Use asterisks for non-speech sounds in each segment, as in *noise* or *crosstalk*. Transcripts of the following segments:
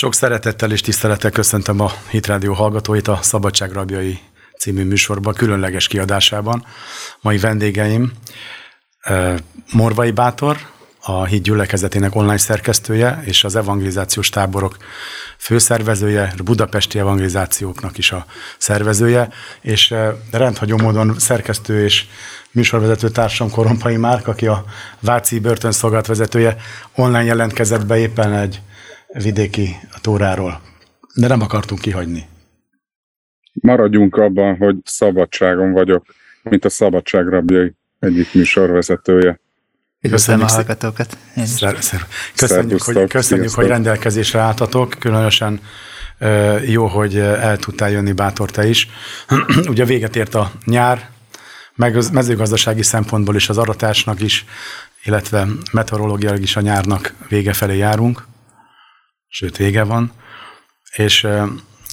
Sok szeretettel és tisztelettel köszöntöm a Hitrádió hallgatóit a Szabadság Rabjai című műsorban, különleges kiadásában. Mai vendégeim Morvai Bátor, a Híd gyülekezetének online szerkesztője és az evangelizációs táborok főszervezője, a budapesti evangelizációknak is a szervezője, és rendhagyó módon szerkesztő és műsorvezető társam Korompai Márk, aki a Váci börtönszolgálat vezetője, online jelentkezett be éppen egy vidéki tóráról. De nem akartunk kihagyni. Maradjunk abban, hogy szabadságon vagyok, mint a szabadság rabjai egyik műsorvezetője. Üdvözlöm a hallgatókat. Szer, szer. Köszönjük, hogy, köszönjük hogy rendelkezésre álltatok, különösen jó, hogy el tudtál jönni, Bátor, te is. *clears throat* Ugye véget ért a nyár, meg mezőgazdasági szempontból is az aratásnak is, illetve meteorológiailag is a nyárnak vége felé járunk sőt vége van, és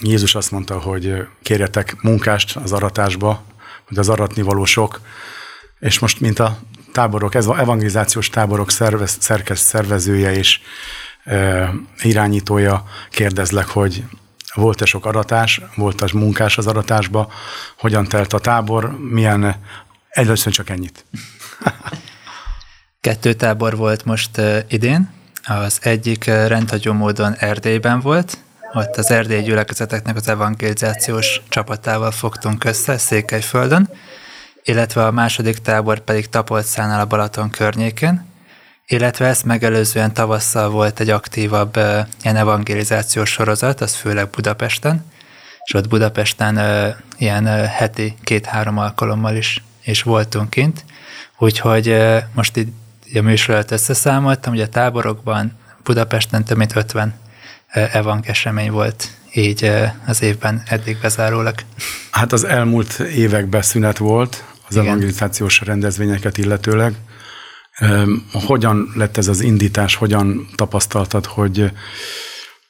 Jézus azt mondta, hogy kérjetek munkást az aratásba, hogy az aratni való sok, és most, mint a táborok, ez az evangelizációs táborok szervez, szerkesz, szervezője és e, irányítója, kérdezlek, hogy volt-e sok aratás, volt az munkás az aratásba, hogyan telt a tábor, milyen, először csak ennyit. Kettő tábor volt most idén, az egyik rendhagyó módon Erdélyben volt, ott az erdélyi gyülekezeteknek az evangelizációs csapatával fogtunk össze Székelyföldön, illetve a második tábor pedig Tapolcánál a Balaton környékén, illetve ezt megelőzően tavasszal volt egy aktívabb ilyen evangelizációs sorozat, az főleg Budapesten, és ott Budapesten ilyen heti két-három alkalommal is, is voltunk kint, úgyhogy most itt a műsor előtt összeszámoltam, hogy a táborokban Budapesten több mint 50 evank esemény volt így az évben eddig bezárólag. Hát az elmúlt években szünet volt az Igen. evangelizációs rendezvényeket illetőleg. Hogyan lett ez az indítás, hogyan tapasztaltad, hogy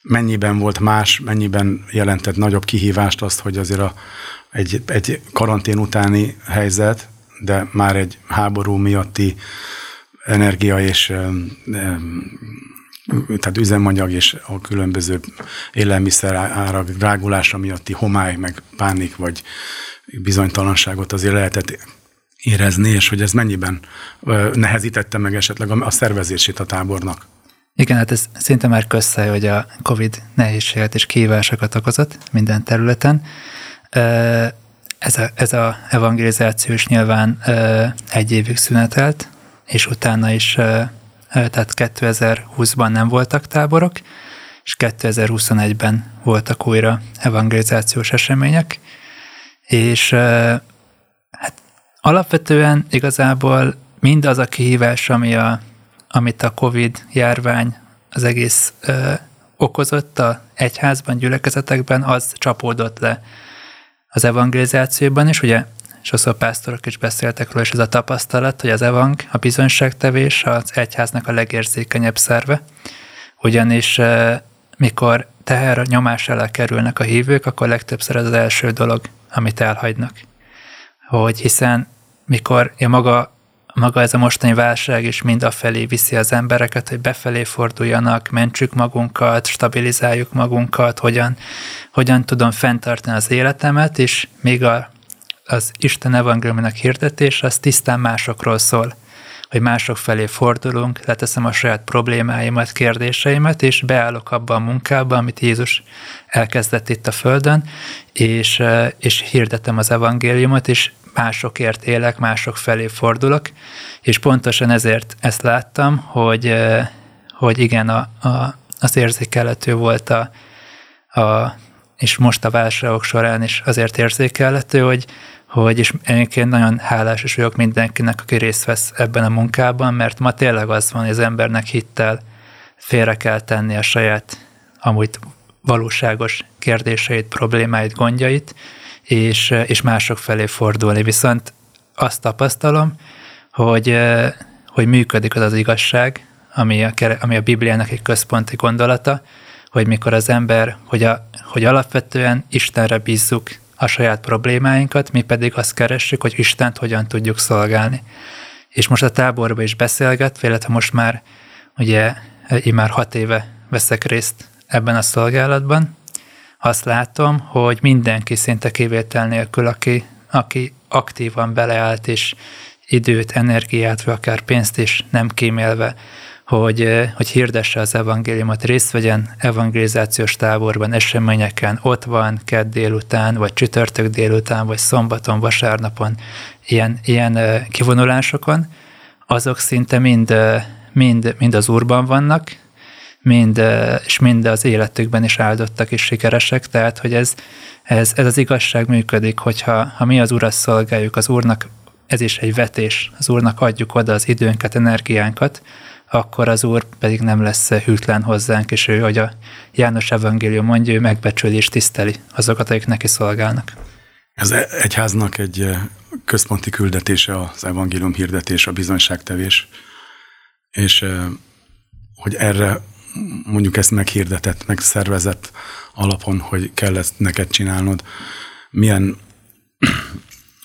mennyiben volt más, mennyiben jelentett nagyobb kihívást azt, hogy azért a, egy, egy karantén utáni helyzet, de már egy háború miatti energia és tehát üzemanyag és a különböző élelmiszer árak drágulása miatti homály, meg pánik vagy bizonytalanságot azért lehetett érezni, és hogy ez mennyiben nehezítette meg esetleg a szervezését a tábornak. Igen, hát ez szinte már közszáj, hogy a COVID nehézséget és kihívásokat okozott minden területen. Ez a, ez a evangelizáció is nyilván egy évig szünetelt, és utána is, tehát 2020-ban nem voltak táborok, és 2021-ben voltak újra evangelizációs események, és hát alapvetően igazából mindaz a kihívás, ami a, amit a COVID járvány az egész ö, okozott a egyházban, gyülekezetekben, az csapódott le az evangelizációban, és ugye sokszor pásztorok is beszéltek róla, és ez a tapasztalat, hogy az evang, a bizonyságtevés az egyháznak a legérzékenyebb szerve, ugyanis mikor teher nyomás alá kerülnek a hívők, akkor legtöbbször ez az első dolog, amit elhagynak. Hogy hiszen mikor ja, maga, maga ez a mostani válság is mind afelé viszi az embereket, hogy befelé forduljanak, mentsük magunkat, stabilizáljuk magunkat, hogyan, hogyan tudom fenntartani az életemet, és még a az Isten evangéliumának hirdetés az tisztán másokról szól, hogy mások felé fordulunk, leteszem a saját problémáimat, kérdéseimet, és beállok abba a munkába, amit Jézus elkezdett itt a Földön, és, és hirdetem az evangéliumot, és másokért élek, mások felé fordulok, és pontosan ezért ezt láttam, hogy, hogy igen, a, a, az érzékelhető volt a, a és most a válságok során is azért érzékelhető, hogy, hogy és egyébként nagyon hálás is vagyok mindenkinek, aki részt vesz ebben a munkában, mert ma tényleg az van, hogy az embernek hittel félre kell tenni a saját amúgy valóságos kérdéseit, problémáit, gondjait, és, és mások felé fordulni. Viszont azt tapasztalom, hogy, hogy működik az az igazság, ami a, ami a Bibliának egy központi gondolata, hogy mikor az ember, hogy, a, hogy alapvetően Istenre bízzuk a saját problémáinkat, mi pedig azt keressük, hogy Istent hogyan tudjuk szolgálni. És most a táborban is beszélget, illetve most már ugye én már hat éve veszek részt ebben a szolgálatban, azt látom, hogy mindenki szinte kivétel nélkül, aki, aki aktívan beleállt, és időt, energiát, vagy akár pénzt is nem kímélve, hogy, hogy hirdesse az evangéliumot, részt vegyen evangelizációs táborban, eseményeken, ott van kedd délután, vagy csütörtök délután, vagy szombaton, vasárnapon, ilyen, ilyen kivonulásokon, azok szinte mind, mind, mind az Úrban vannak, mind, és mind az életükben is áldottak és sikeresek, tehát hogy ez, ez, ez az igazság működik, hogyha ha mi az Urat szolgáljuk, az Úrnak ez is egy vetés, az Úrnak adjuk oda az időnket, energiánkat, akkor az Úr pedig nem lesz hűtlen hozzánk, és ő, hogy a János Evangélium mondja, ő megbecsüli és tiszteli azokat, akik neki szolgálnak. Ez egyháznak egy központi küldetése az evangélium hirdetés, a bizonyságtevés, és hogy erre mondjuk ezt meghirdetett, megszervezett alapon, hogy kell ezt neked csinálnod, milyen,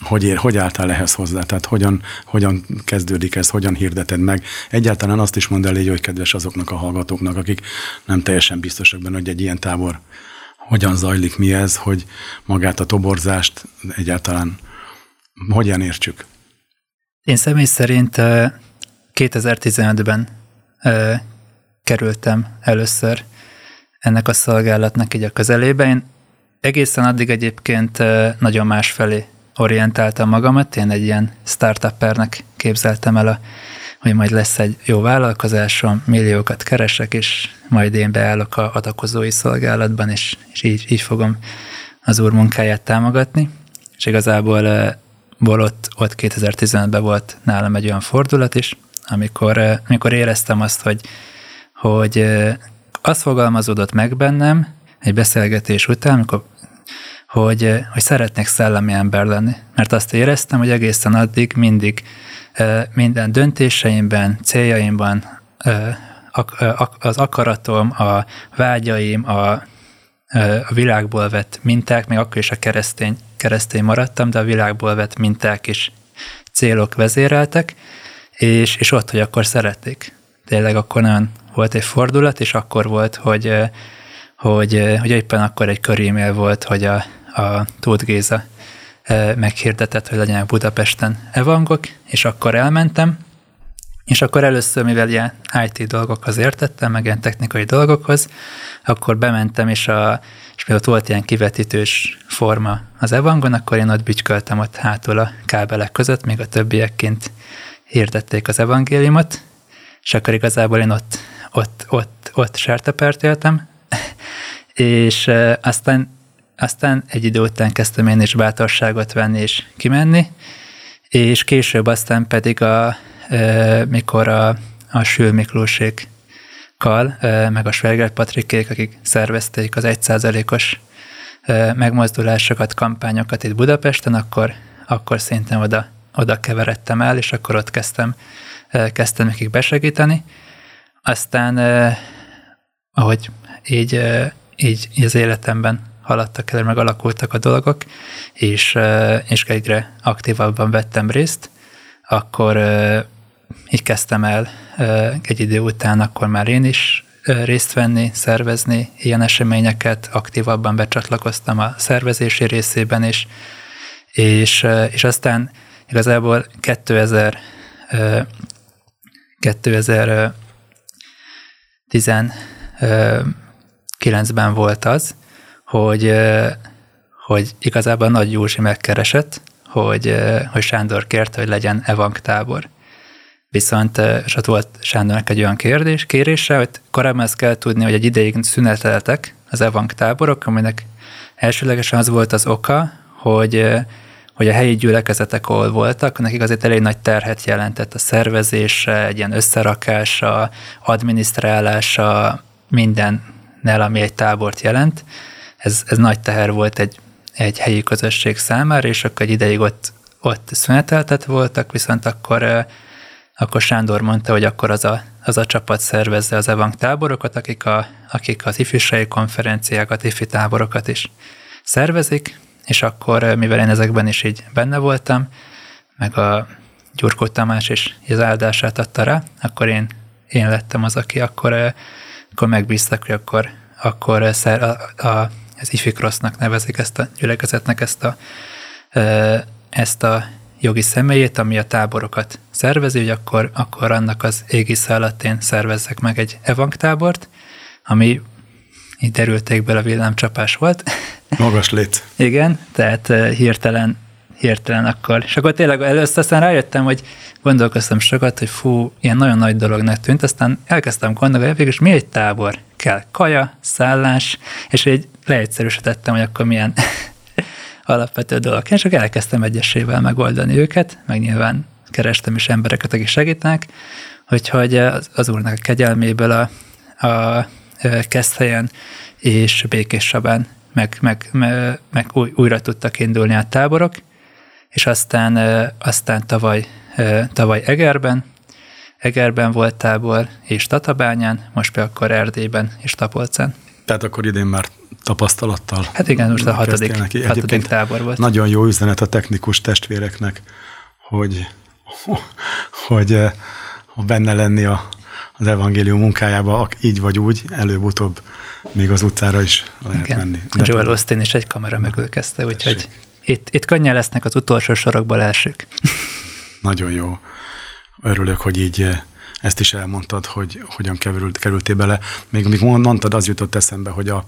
hogy, ér, hogy álltál ehhez hozzá, tehát hogyan, hogyan kezdődik ez, hogyan hirdeted meg. Egyáltalán azt is mondd el, hogy kedves azoknak a hallgatóknak, akik nem teljesen biztosak benne, hogy egy ilyen tábor hogyan zajlik, mi ez, hogy magát a toborzást egyáltalán hogyan értsük? Én személy szerint 2015-ben kerültem először ennek a szolgálatnak így a közelébe. Én egészen addig egyébként nagyon más felé orientáltam magamat, én egy ilyen startuppernek képzeltem el, a, hogy majd lesz egy jó vállalkozásom, milliókat keresek, és majd én beállok a adakozói szolgálatban, és, és így, így fogom az úr munkáját támogatni. És igazából ott, ott 2015-ben volt nálam egy olyan fordulat is, amikor, amikor éreztem azt, hogy hogy azt fogalmazódott meg bennem egy beszélgetés után, amikor, hogy, hogy szeretnék szellemi ember lenni. Mert azt éreztem, hogy egészen addig mindig minden döntéseimben, céljaimban az akaratom, a vágyaim, a, a világból vett minták, még akkor is a keresztény, keresztény maradtam, de a világból vett minták is célok vezéreltek, és, és ott, hogy akkor szerették. Tényleg akkor nagyon volt egy fordulat, és akkor volt, hogy, hogy, hogy éppen akkor egy körémél volt, hogy a, a Tóth Géza meghirdetett, hogy legyenek Budapesten evangok, és akkor elmentem, és akkor először, mivel ilyen IT dolgokhoz értettem, meg ilyen technikai dolgokhoz, akkor bementem, és, a, és mi ott volt ilyen kivetítős forma az evangon, akkor én ott bütyköltem ott hátul a kábelek között, még a többiekként hirdették az evangéliumot, és akkor igazából én ott ott, ott, ott sertepert éltem, *laughs* és aztán, aztán egy idő után kezdtem én is bátorságot venni és kimenni, és később aztán pedig a, mikor a, a Sül Miklósék Kal, meg a Sverger Patrikék, akik szervezték az egyszázalékos megmozdulásokat, kampányokat itt Budapesten, akkor, akkor szintén oda, oda keveredtem el, és akkor ott kezdtem, kezdtem nekik besegíteni, aztán, eh, ahogy így, eh, így az életemben haladtak el, meg alakultak a dolgok, és, eh, és egyre aktívabban vettem részt, akkor eh, így kezdtem el eh, egy idő után, akkor már én is részt venni, szervezni ilyen eseményeket, aktívabban becsatlakoztam a szervezési részében is, és, és aztán igazából 2000, eh, 2000 19-ben volt az, hogy, hogy igazából Nagy Józsi megkeresett, hogy, hogy Sándor kérte, hogy legyen evang tábor. Viszont, és ott volt Sándornak egy olyan kérdés, kérése, hogy korábban ezt kell tudni, hogy egy ideig szüneteltek az evang táborok, aminek elsőlegesen az volt az oka, hogy hogy a helyi gyülekezetek, ahol voltak, nekik azért elég nagy terhet jelentett a szervezése, egy ilyen összerakása, adminisztrálása, mindennel, ami egy tábort jelent. Ez, ez nagy teher volt egy, egy helyi közösség számára, és akkor egy ideig ott, ott szüneteltet voltak, viszont akkor, akkor Sándor mondta, hogy akkor az a, az a csapat szervezze az evang táborokat, akik, a, akik az ifjúsági konferenciákat, ifi táborokat is szervezik, és akkor, mivel én ezekben is így benne voltam, meg a Gyurkó Tamás is az áldását adta rá, akkor én, én lettem az, aki akkor, akkor megbíztak, hogy akkor, akkor szer, a, a, az ifikrosznak nevezik ezt a gyülekezetnek ezt a, ezt a jogi személyét, ami a táborokat szervezi, hogy akkor, akkor annak az égisze alatt én szervezzek meg egy evangtábort, ami így derültékből a villámcsapás volt. *laughs* Magas lét. Igen, tehát hirtelen, hirtelen akkor. És akkor tényleg először aztán rájöttem, hogy gondolkoztam sokat, hogy fú, ilyen nagyon nagy dolognak tűnt, aztán elkezdtem gondolni, hogy mi egy tábor? Kell kaja, szállás, és egy leegyszerűsítettem, hogy akkor milyen *laughs* alapvető dolog. És akkor elkezdtem egyesével megoldani őket, meg nyilván kerestem is embereket, akik segítenek, hogy az, az úrnak a kegyelméből a, a Keszthelyen és Békésabán meg, meg, meg, meg új, újra tudtak indulni a táborok, és aztán, aztán tavaly, tavaly Egerben, Egerben volt tábor, és Tatabányán, most pedig akkor Erdélyben és Tapolcán. Tehát akkor idén már tapasztalattal. Hát igen, most a hatodik, neki. hatodik tábor volt. Nagyon jó üzenet a technikus testvéreknek, hogy, hogy benne lenni a, az evangélium munkájába, így vagy úgy, előbb-utóbb még az utcára is lehet Igen. menni. De Joel Austin is egy kamera mögül kezdte, úgyhogy itt, itt könnyen lesznek az utolsó sorokból elsők. Nagyon jó. Örülök, hogy így eh, ezt is elmondtad, hogy hogyan került, kerültél bele. Még amíg mondtad, az jutott eszembe, hogy a,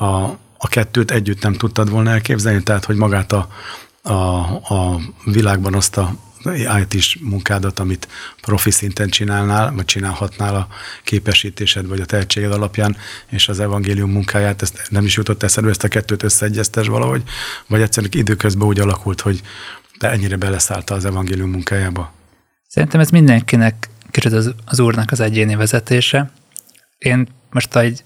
a, a kettőt együtt nem tudtad volna elképzelni, tehát hogy magát a, a, a világban azt a IT-s munkádat, amit profi szinten csinálnál, vagy csinálhatnál a képesítésed, vagy a tehetséged alapján, és az evangélium munkáját, ezt nem is jutott eszedbe, ezt a kettőt összeegyeztes valahogy, vagy egyszerűen időközben úgy alakult, hogy te ennyire beleszálltál az evangélium munkájába? Szerintem ez mindenkinek kicsit az, az úrnak az egyéni vezetése. Én most egy,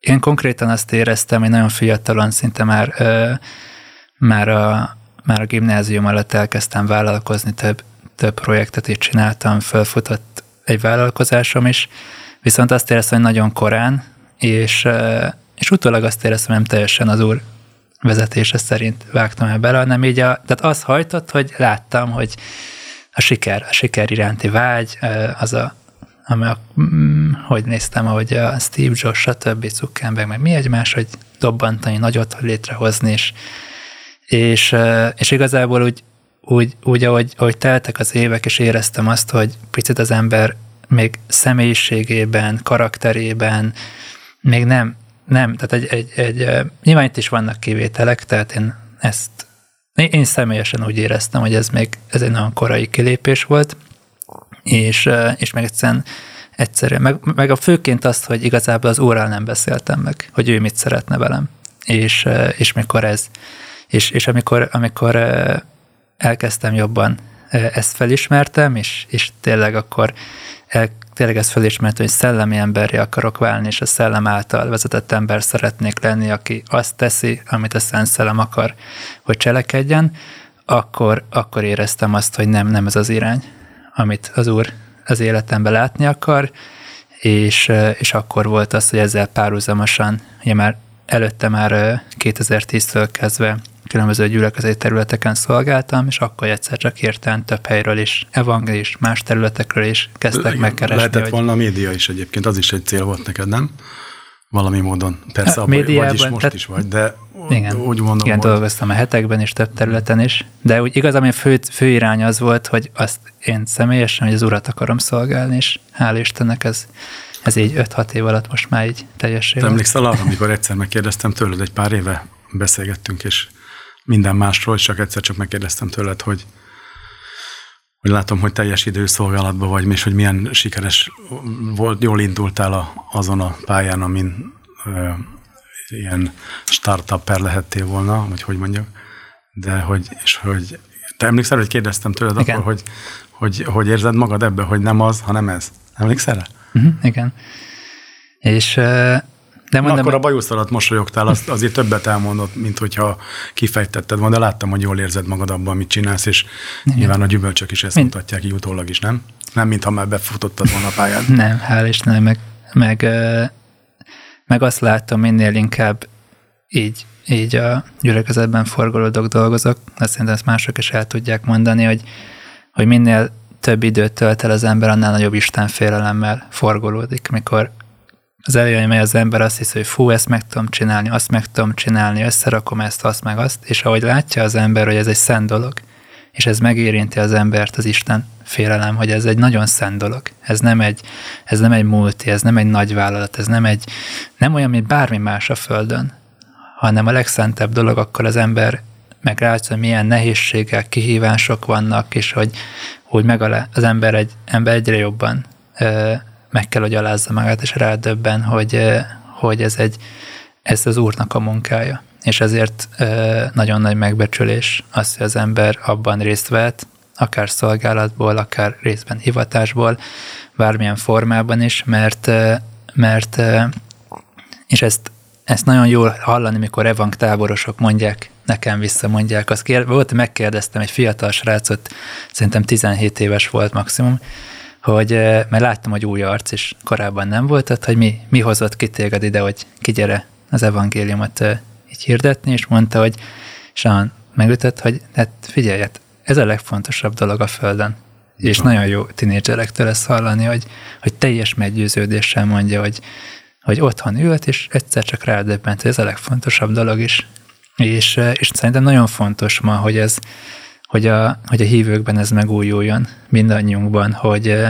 én konkrétan azt éreztem, hogy nagyon fiatalon szinte már, már a, már a gimnázium alatt elkezdtem vállalkozni, több, több projektet is csináltam, felfutott egy vállalkozásom is, viszont azt éreztem, hogy nagyon korán, és, és utólag azt éreztem, nem teljesen az úr vezetése szerint vágtam el bele, hanem így a, tehát az hajtott, hogy láttam, hogy a siker, a siker iránti vágy, az a, a, mm, hogy néztem, ahogy a Steve Jobs, stb. Zuckerberg, meg mi egymás, hogy dobbantani nagyot, hogy létrehozni, és és, és igazából úgy, úgy, úgy ahogy, ahogy teltek az évek, és éreztem azt, hogy picit az ember még személyiségében, karakterében még nem, nem, tehát egy, egy, egy nyilván itt is vannak kivételek, tehát én ezt, én személyesen úgy éreztem, hogy ez még, ez egy nagyon korai kilépés volt, és, és meg egyszerűen, egyszerűen meg, meg a főként azt, hogy igazából az óral nem beszéltem meg, hogy ő mit szeretne velem. És, és mikor ez, és, és amikor, amikor elkezdtem jobban ezt felismertem, és, és tényleg akkor el, tényleg ezt felismertem, hogy szellemi emberi akarok válni, és a szellem által vezetett ember szeretnék lenni, aki azt teszi, amit a Szent Szellem akar, hogy cselekedjen, akkor, akkor éreztem azt, hogy nem, nem ez az irány, amit az Úr az életemben látni akar, és, és akkor volt az, hogy ezzel párhuzamosan, ugye már előtte már 2010-től kezdve különböző gyülekezeti területeken szolgáltam, és akkor egyszer csak értem több helyről is, evangélis, más területekről is kezdtek Le, megkeresni. Lehetett hogy... volna a média is egyébként, az is egy cél volt neked, nem? Valami módon. Persze, a médiában, vagy is, most tehát, is vagy, de igen, úgy mondom, Igen, hogy... dolgoztam a hetekben és több területen is, de úgy igaz, ami fő, fő irány az volt, hogy azt én személyesen, hogy az urat akarom szolgálni, és hál' Istennek ez, ez így 5-6 év alatt most már így teljesé. Emlékszel arra, amikor egyszer megkérdeztem tőled, egy pár éve beszélgettünk, és minden másról, csak egyszer csak megkérdeztem tőled, hogy, hogy látom, hogy teljes idő szolgálatban vagy, és hogy milyen sikeres volt, jól indultál a, azon a pályán, amin ö, ilyen startupper lehettél volna, vagy hogy mondjak, de hogy, és hogy te emlékszel, hogy kérdeztem tőled igen. akkor, hogy, hogy, hogy érzed magad ebbe, hogy nem az, hanem ez? Emlékszel rá? Uh-huh, igen. És de mondom, akkor a bajusz alatt mosolyogtál, az, azért többet elmondott, mint hogyha kifejtetted volna, de láttam, hogy jól érzed magad abban, amit csinálsz, és Igen. nyilván a gyümölcsök is ezt Mind. mutatják így utólag is, nem? Nem, mintha már befutottad volna a pályán. *laughs* Nem, hál' Istennek, meg, meg, meg azt látom, minél inkább így, így a gyülekezetben forgolódok, dolgozok, azt szerintem ezt mások is el tudják mondani, hogy, hogy minél több időt tölt el az ember, annál nagyobb Isten félelemmel forgolódik, mikor az elején megy az ember azt hiszi, hogy fú, ezt meg tudom csinálni, azt meg tudom csinálni, összerakom ezt, azt meg azt, és ahogy látja az ember, hogy ez egy szent dolog, és ez megérinti az embert, az Isten félelem, hogy ez egy nagyon szent dolog. Ez nem egy, ez nem egy multi, ez nem egy nagy vállalat, ez nem egy, nem olyan, mint bármi más a Földön, hanem a legszentebb dolog, akkor az ember meglátja, hogy milyen nehézségek, kihívások vannak, és hogy, hogy meg az ember, egy, ember egyre jobban meg kell, hogy alázza magát, és rádöbben, hogy, hogy ez, egy, ez az Úrnak a munkája. És ezért nagyon nagy megbecsülés az, hogy az ember abban részt vett, akár szolgálatból, akár részben hivatásból, bármilyen formában is, mert, mert és ezt, ezt nagyon jól hallani, mikor evang táborosok mondják, nekem visszamondják. Azt kér, volt, megkérdeztem egy fiatal srácot, szerintem 17 éves volt maximum, hogy, mert láttam, hogy új arc is korábban nem volt, tehát hogy mi, mi hozott ki téged ide, hogy kigyere az evangéliumot így hirdetni, és mondta, hogy Sean megütött, hogy hát figyelj, hát ez a legfontosabb dolog a Földön. És nagyon jó tinédzserektől ezt hallani, hogy, hogy teljes meggyőződéssel mondja, hogy, hogy otthon ült, és egyszer csak rádöbbent, hogy ez a legfontosabb dolog is. És, és szerintem nagyon fontos ma, hogy ez, hogy a, hogy a hívőkben ez megújuljon mindannyiunkban, hogy,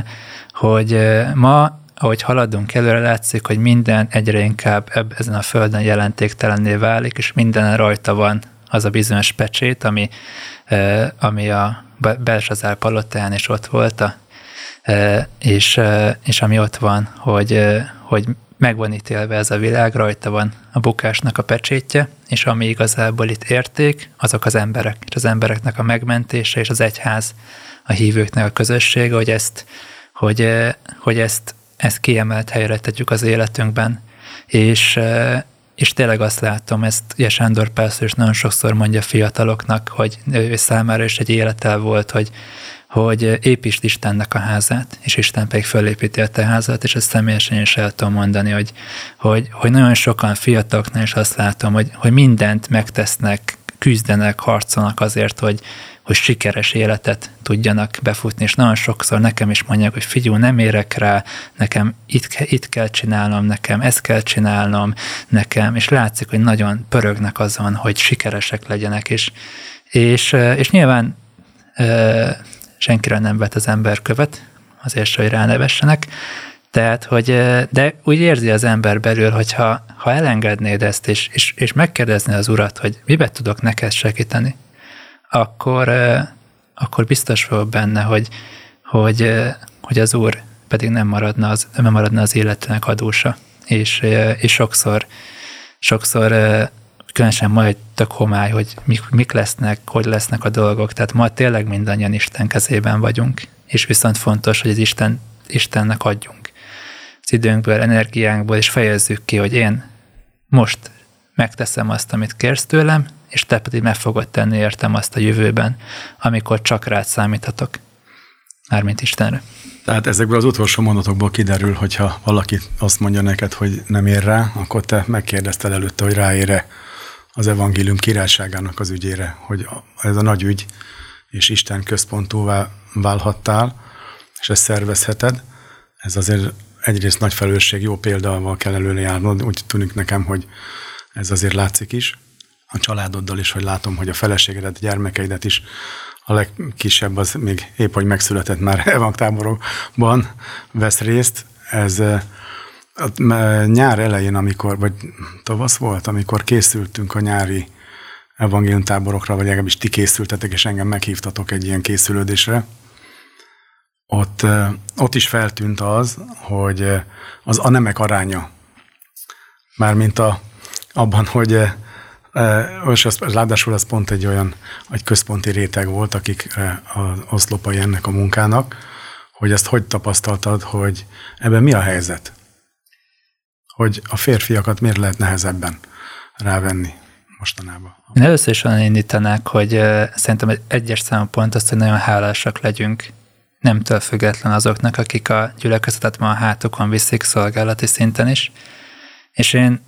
hogy ma, ahogy haladunk előre, látszik, hogy minden egyre inkább ebb, ezen a földön jelentéktelenné válik, és minden rajta van az a bizonyos pecsét, ami, ami a Belsazár palotán is ott volt, a, és, és ami ott van, hogy, hogy meg van ítélve ez a világ, rajta van a bukásnak a pecsétje, és ami igazából itt érték, azok az emberek, és az embereknek a megmentése, és az egyház, a hívőknek a közössége, hogy ezt, hogy, hogy ezt, ezt kiemelt helyre tegyük az életünkben, és, és tényleg azt látom, ezt ugye Sándor Pászló is nagyon sokszor mondja fiataloknak, hogy ő számára is egy életel volt, hogy, hogy építsd Istennek a házát, és Isten pedig fölépíti a te házat, és ezt személyesen is el tudom mondani, hogy, hogy, hogy nagyon sokan fiataloknál is azt látom, hogy, hogy mindent megtesznek, küzdenek, harcolnak azért, hogy, hogy sikeres életet tudjanak befutni, és nagyon sokszor nekem is mondják, hogy figyú, nem érek rá, nekem itt, itt kell csinálnom, nekem ezt kell csinálnom, nekem, és látszik, hogy nagyon pörögnek azon, hogy sikeresek legyenek, és, és, és nyilván senkire nem vet az ember követ, azért, hogy ránevessenek, tehát, hogy, de úgy érzi az ember belül, hogy ha, ha elengednéd ezt, és, és, és megkérdezni az urat, hogy mibe tudok neked segíteni, akkor, akkor biztos vagyok benne, hogy, hogy, hogy az Úr pedig nem maradna az, nem maradna az életének adósa. És, és sokszor, sokszor különösen ma egy tök homály, hogy mik, mik lesznek, hogy lesznek a dolgok. Tehát ma tényleg mindannyian Isten kezében vagyunk, és viszont fontos, hogy az Isten, Istennek adjunk az időnkből, energiánkból, és fejezzük ki, hogy én most megteszem azt, amit kérsz tőlem, és te pedig meg fogod tenni értem azt a jövőben, amikor csak rád számíthatok. Mármint Istenre. Tehát ezekből az utolsó mondatokból kiderül, hogyha valaki azt mondja neked, hogy nem ér rá, akkor te megkérdezted előtte, hogy ráére az evangélium királyságának az ügyére, hogy ez a nagy ügy, és Isten központúvá válhattál, és ezt szervezheted. Ez azért egyrészt nagy felelősség, jó példával kell előre járnod, úgy tűnik nekem, hogy ez azért látszik is a családoddal is, hogy látom, hogy a feleségedet, a gyermekeidet is a legkisebb az még épp, hogy megszületett már *laughs* evangtáborokban vesz részt. Ez nyár elején, amikor, vagy tavasz volt, amikor készültünk a nyári evangélium táborokra, vagy legalábbis ti készültetek, és engem meghívtatok egy ilyen készülődésre, ott, ott is feltűnt az, hogy az a nemek aránya, mármint a, abban, hogy és az, ráadásul az pont egy olyan, egy központi réteg volt, akik az oszlopai ennek a munkának, hogy ezt hogy tapasztaltad, hogy ebben mi a helyzet? Hogy a férfiakat miért lehet nehezebben rávenni mostanában? Én először is olyan indítanák, hogy szerintem egy egyes szempont az, hogy nagyon hálásak legyünk nemtől független azoknak, akik a gyülekezetet ma a hátukon viszik szolgálati szinten is. És én,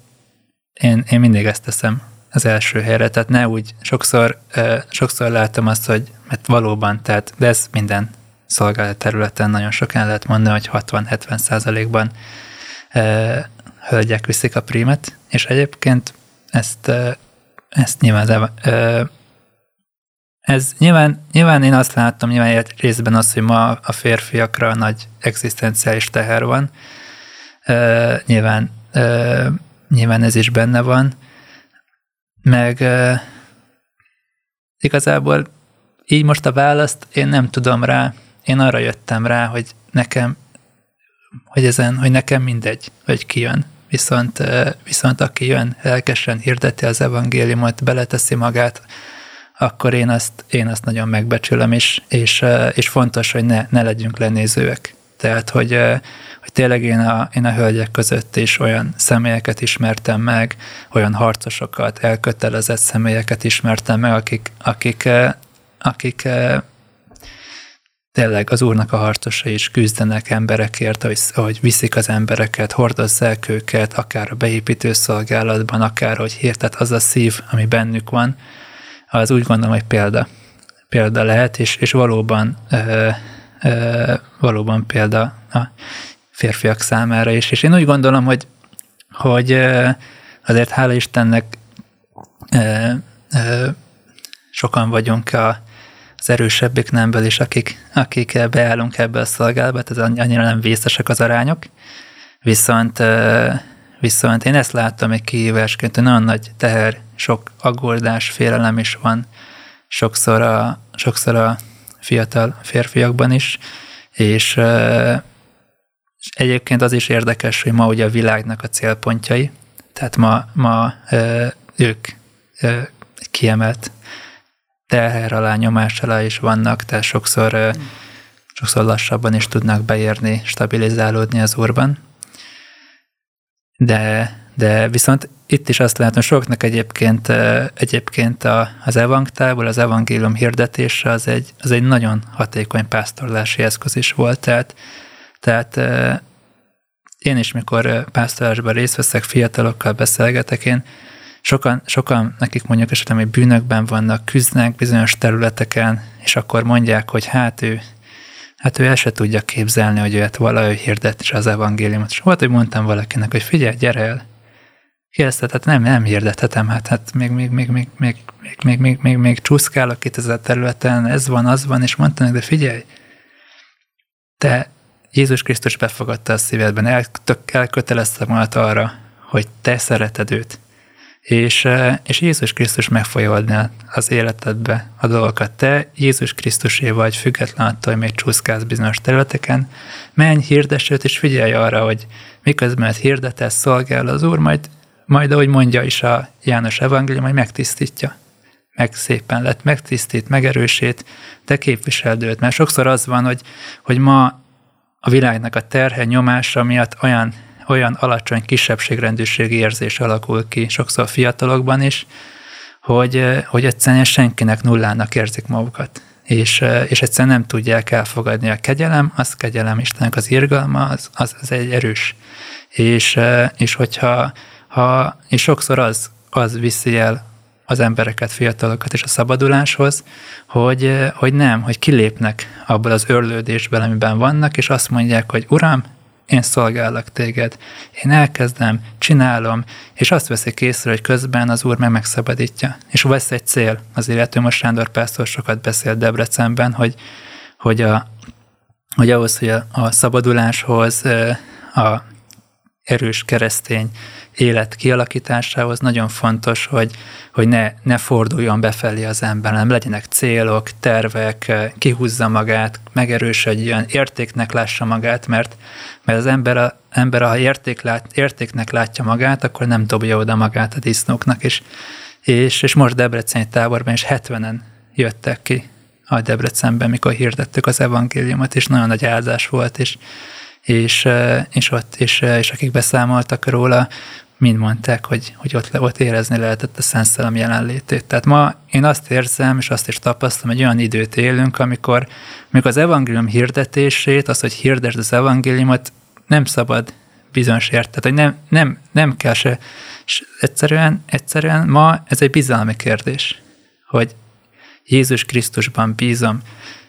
én, én mindig ezt teszem az első helyre, tehát ne úgy, sokszor, sokszor látom azt, hogy mert valóban, tehát, de ez minden szolgálat területen nagyon sokan lehet mondani, hogy 60-70 százalékban hölgyek viszik a prímet, és egyébként ezt, ezt nyilván ez nyilván, nyilván én azt láttam, nyilván részben az, hogy ma a férfiakra nagy egzisztenciális teher van. Uh, nyilván, uh, nyilván ez is benne van. Meg uh, igazából így most a választ én nem tudom rá. Én arra jöttem rá, hogy nekem, hogy ezen, hogy nekem mindegy, hogy ki jön. Viszont, viszont aki jön, lelkesen hirdeti az evangéliumot, beleteszi magát, akkor én azt, én azt nagyon megbecsülöm, és, és, és fontos, hogy ne, ne legyünk lenézőek. Tehát, hogy, hogy tényleg én a, én a hölgyek között is olyan személyeket ismertem meg, olyan harcosokat, elkötelezett személyeket ismertem meg, akik, akik, akik tényleg az Úrnak a harcosai is küzdenek emberekért, hogy, hogy viszik az embereket, hordozzák őket, akár a beépítő szolgálatban, akár hogy hirtet az a szív, ami bennük van, az úgy gondolom, hogy példa. Példa lehet, és, és valóban, ö, ö, valóban példa a férfiak számára is. És én úgy gondolom, hogy, hogy azért hála Istennek ö, ö, sokan vagyunk a, az erősebbik nemből is, akik, akik beállunk ebbe a szolgálatba, tehát annyira nem vészesek az arányok. Viszont, viszont én ezt láttam egy kihívásként, hogy nagyon nagy teher sok aggódás, félelem is van sokszor a, sokszor a fiatal férfiakban is, és, és egyébként az is érdekes, hogy ma ugye a világnak a célpontjai, tehát ma, ma ők kiemelt teher alá, nyomás alá is vannak, tehát sokszor, sokszor lassabban is tudnak beérni, stabilizálódni az úrban. De, de viszont itt is azt látom, soknak egyébként, egyébként az evangtából, az evangélium hirdetése az egy, az egy nagyon hatékony pásztorlási eszköz is volt, tehát, tehát én is, mikor pásztorlásban részt veszek, fiatalokkal beszélgetek, én sokan, sokan nekik mondjuk esetleg, hogy bűnökben vannak, küzdnek bizonyos területeken, és akkor mondják, hogy hát ő, hát ő el se tudja képzelni, hogy őt valahogy hirdet is az evangéliumot. És volt, hogy mondtam valakinek, hogy figyelj, gyere el, Kérdezte, tehát nem, nem hirdethetem, hát, hát még, még, még, még, még, még, még, még, még, még csúszkálok itt ezen a területen, ez van, az van, és mondta de figyelj, te Jézus Krisztus befogadta a szívedben, el, elkötelezte magad arra, hogy te szereted őt, és, és Jézus Krisztus meg fogja adni az életedbe a dolgokat. Te Jézus Krisztusé vagy, független attól, hogy még csúszkálsz bizonyos területeken, menj, hirdess őt, és figyelj arra, hogy miközben hirdetesz, szolgál az Úr, majd majd ahogy mondja is a János evangélium, hogy megtisztítja. Meg szépen lett, megtisztít, megerősít, de képviseld őt. Mert sokszor az van, hogy, hogy ma a világnak a terhe nyomása miatt olyan, olyan alacsony kisebbségrendűségi érzés alakul ki, sokszor fiatalokban is, hogy, hogy egyszerűen senkinek nullának érzik magukat. És, és egyszerűen nem tudják elfogadni a kegyelem, az kegyelem Istennek az irgalma, az, az, az egy erős. És, és hogyha ha, és sokszor az, az viszi el az embereket, fiatalokat és a szabaduláshoz, hogy, hogy nem, hogy kilépnek abból az örlődésből, amiben vannak, és azt mondják, hogy Uram, én szolgállak téged, én elkezdem, csinálom, és azt veszik észre, hogy közben az Úr meg megszabadítja. És vesz egy cél, az illető most Sándor Pásztor sokat beszélt Debrecenben, hogy, hogy, a, hogy ahhoz, hogy a, a szabaduláshoz, a erős keresztény élet kialakításához nagyon fontos, hogy, hogy ne, ne forduljon befelé az ember, nem legyenek célok, tervek, kihúzza magát, megerősödjön, értéknek lássa magát, mert, mert az ember, a, ember ha érték lát, értéknek látja magát, akkor nem dobja oda magát a disznóknak, és, és, és most Debreceni táborban is 70-en jöttek ki a Debrecenben, mikor hirdettük az evangéliumot, és nagyon nagy áldás volt, és, és, és ott, és, és akik beszámoltak róla, mind mondták, hogy, hogy ott, ott érezni lehetett a Szent Szellem jelenlétét. Tehát ma én azt érzem, és azt is tapasztalom, hogy olyan időt élünk, amikor, amikor az evangélium hirdetését, az, hogy hirdesd az evangéliumot, nem szabad bizonyos ért. Tehát, hogy nem, nem, nem kell se, se egyszerűen, egyszerűen ma ez egy bizalmi kérdés, hogy Jézus Krisztusban bízom,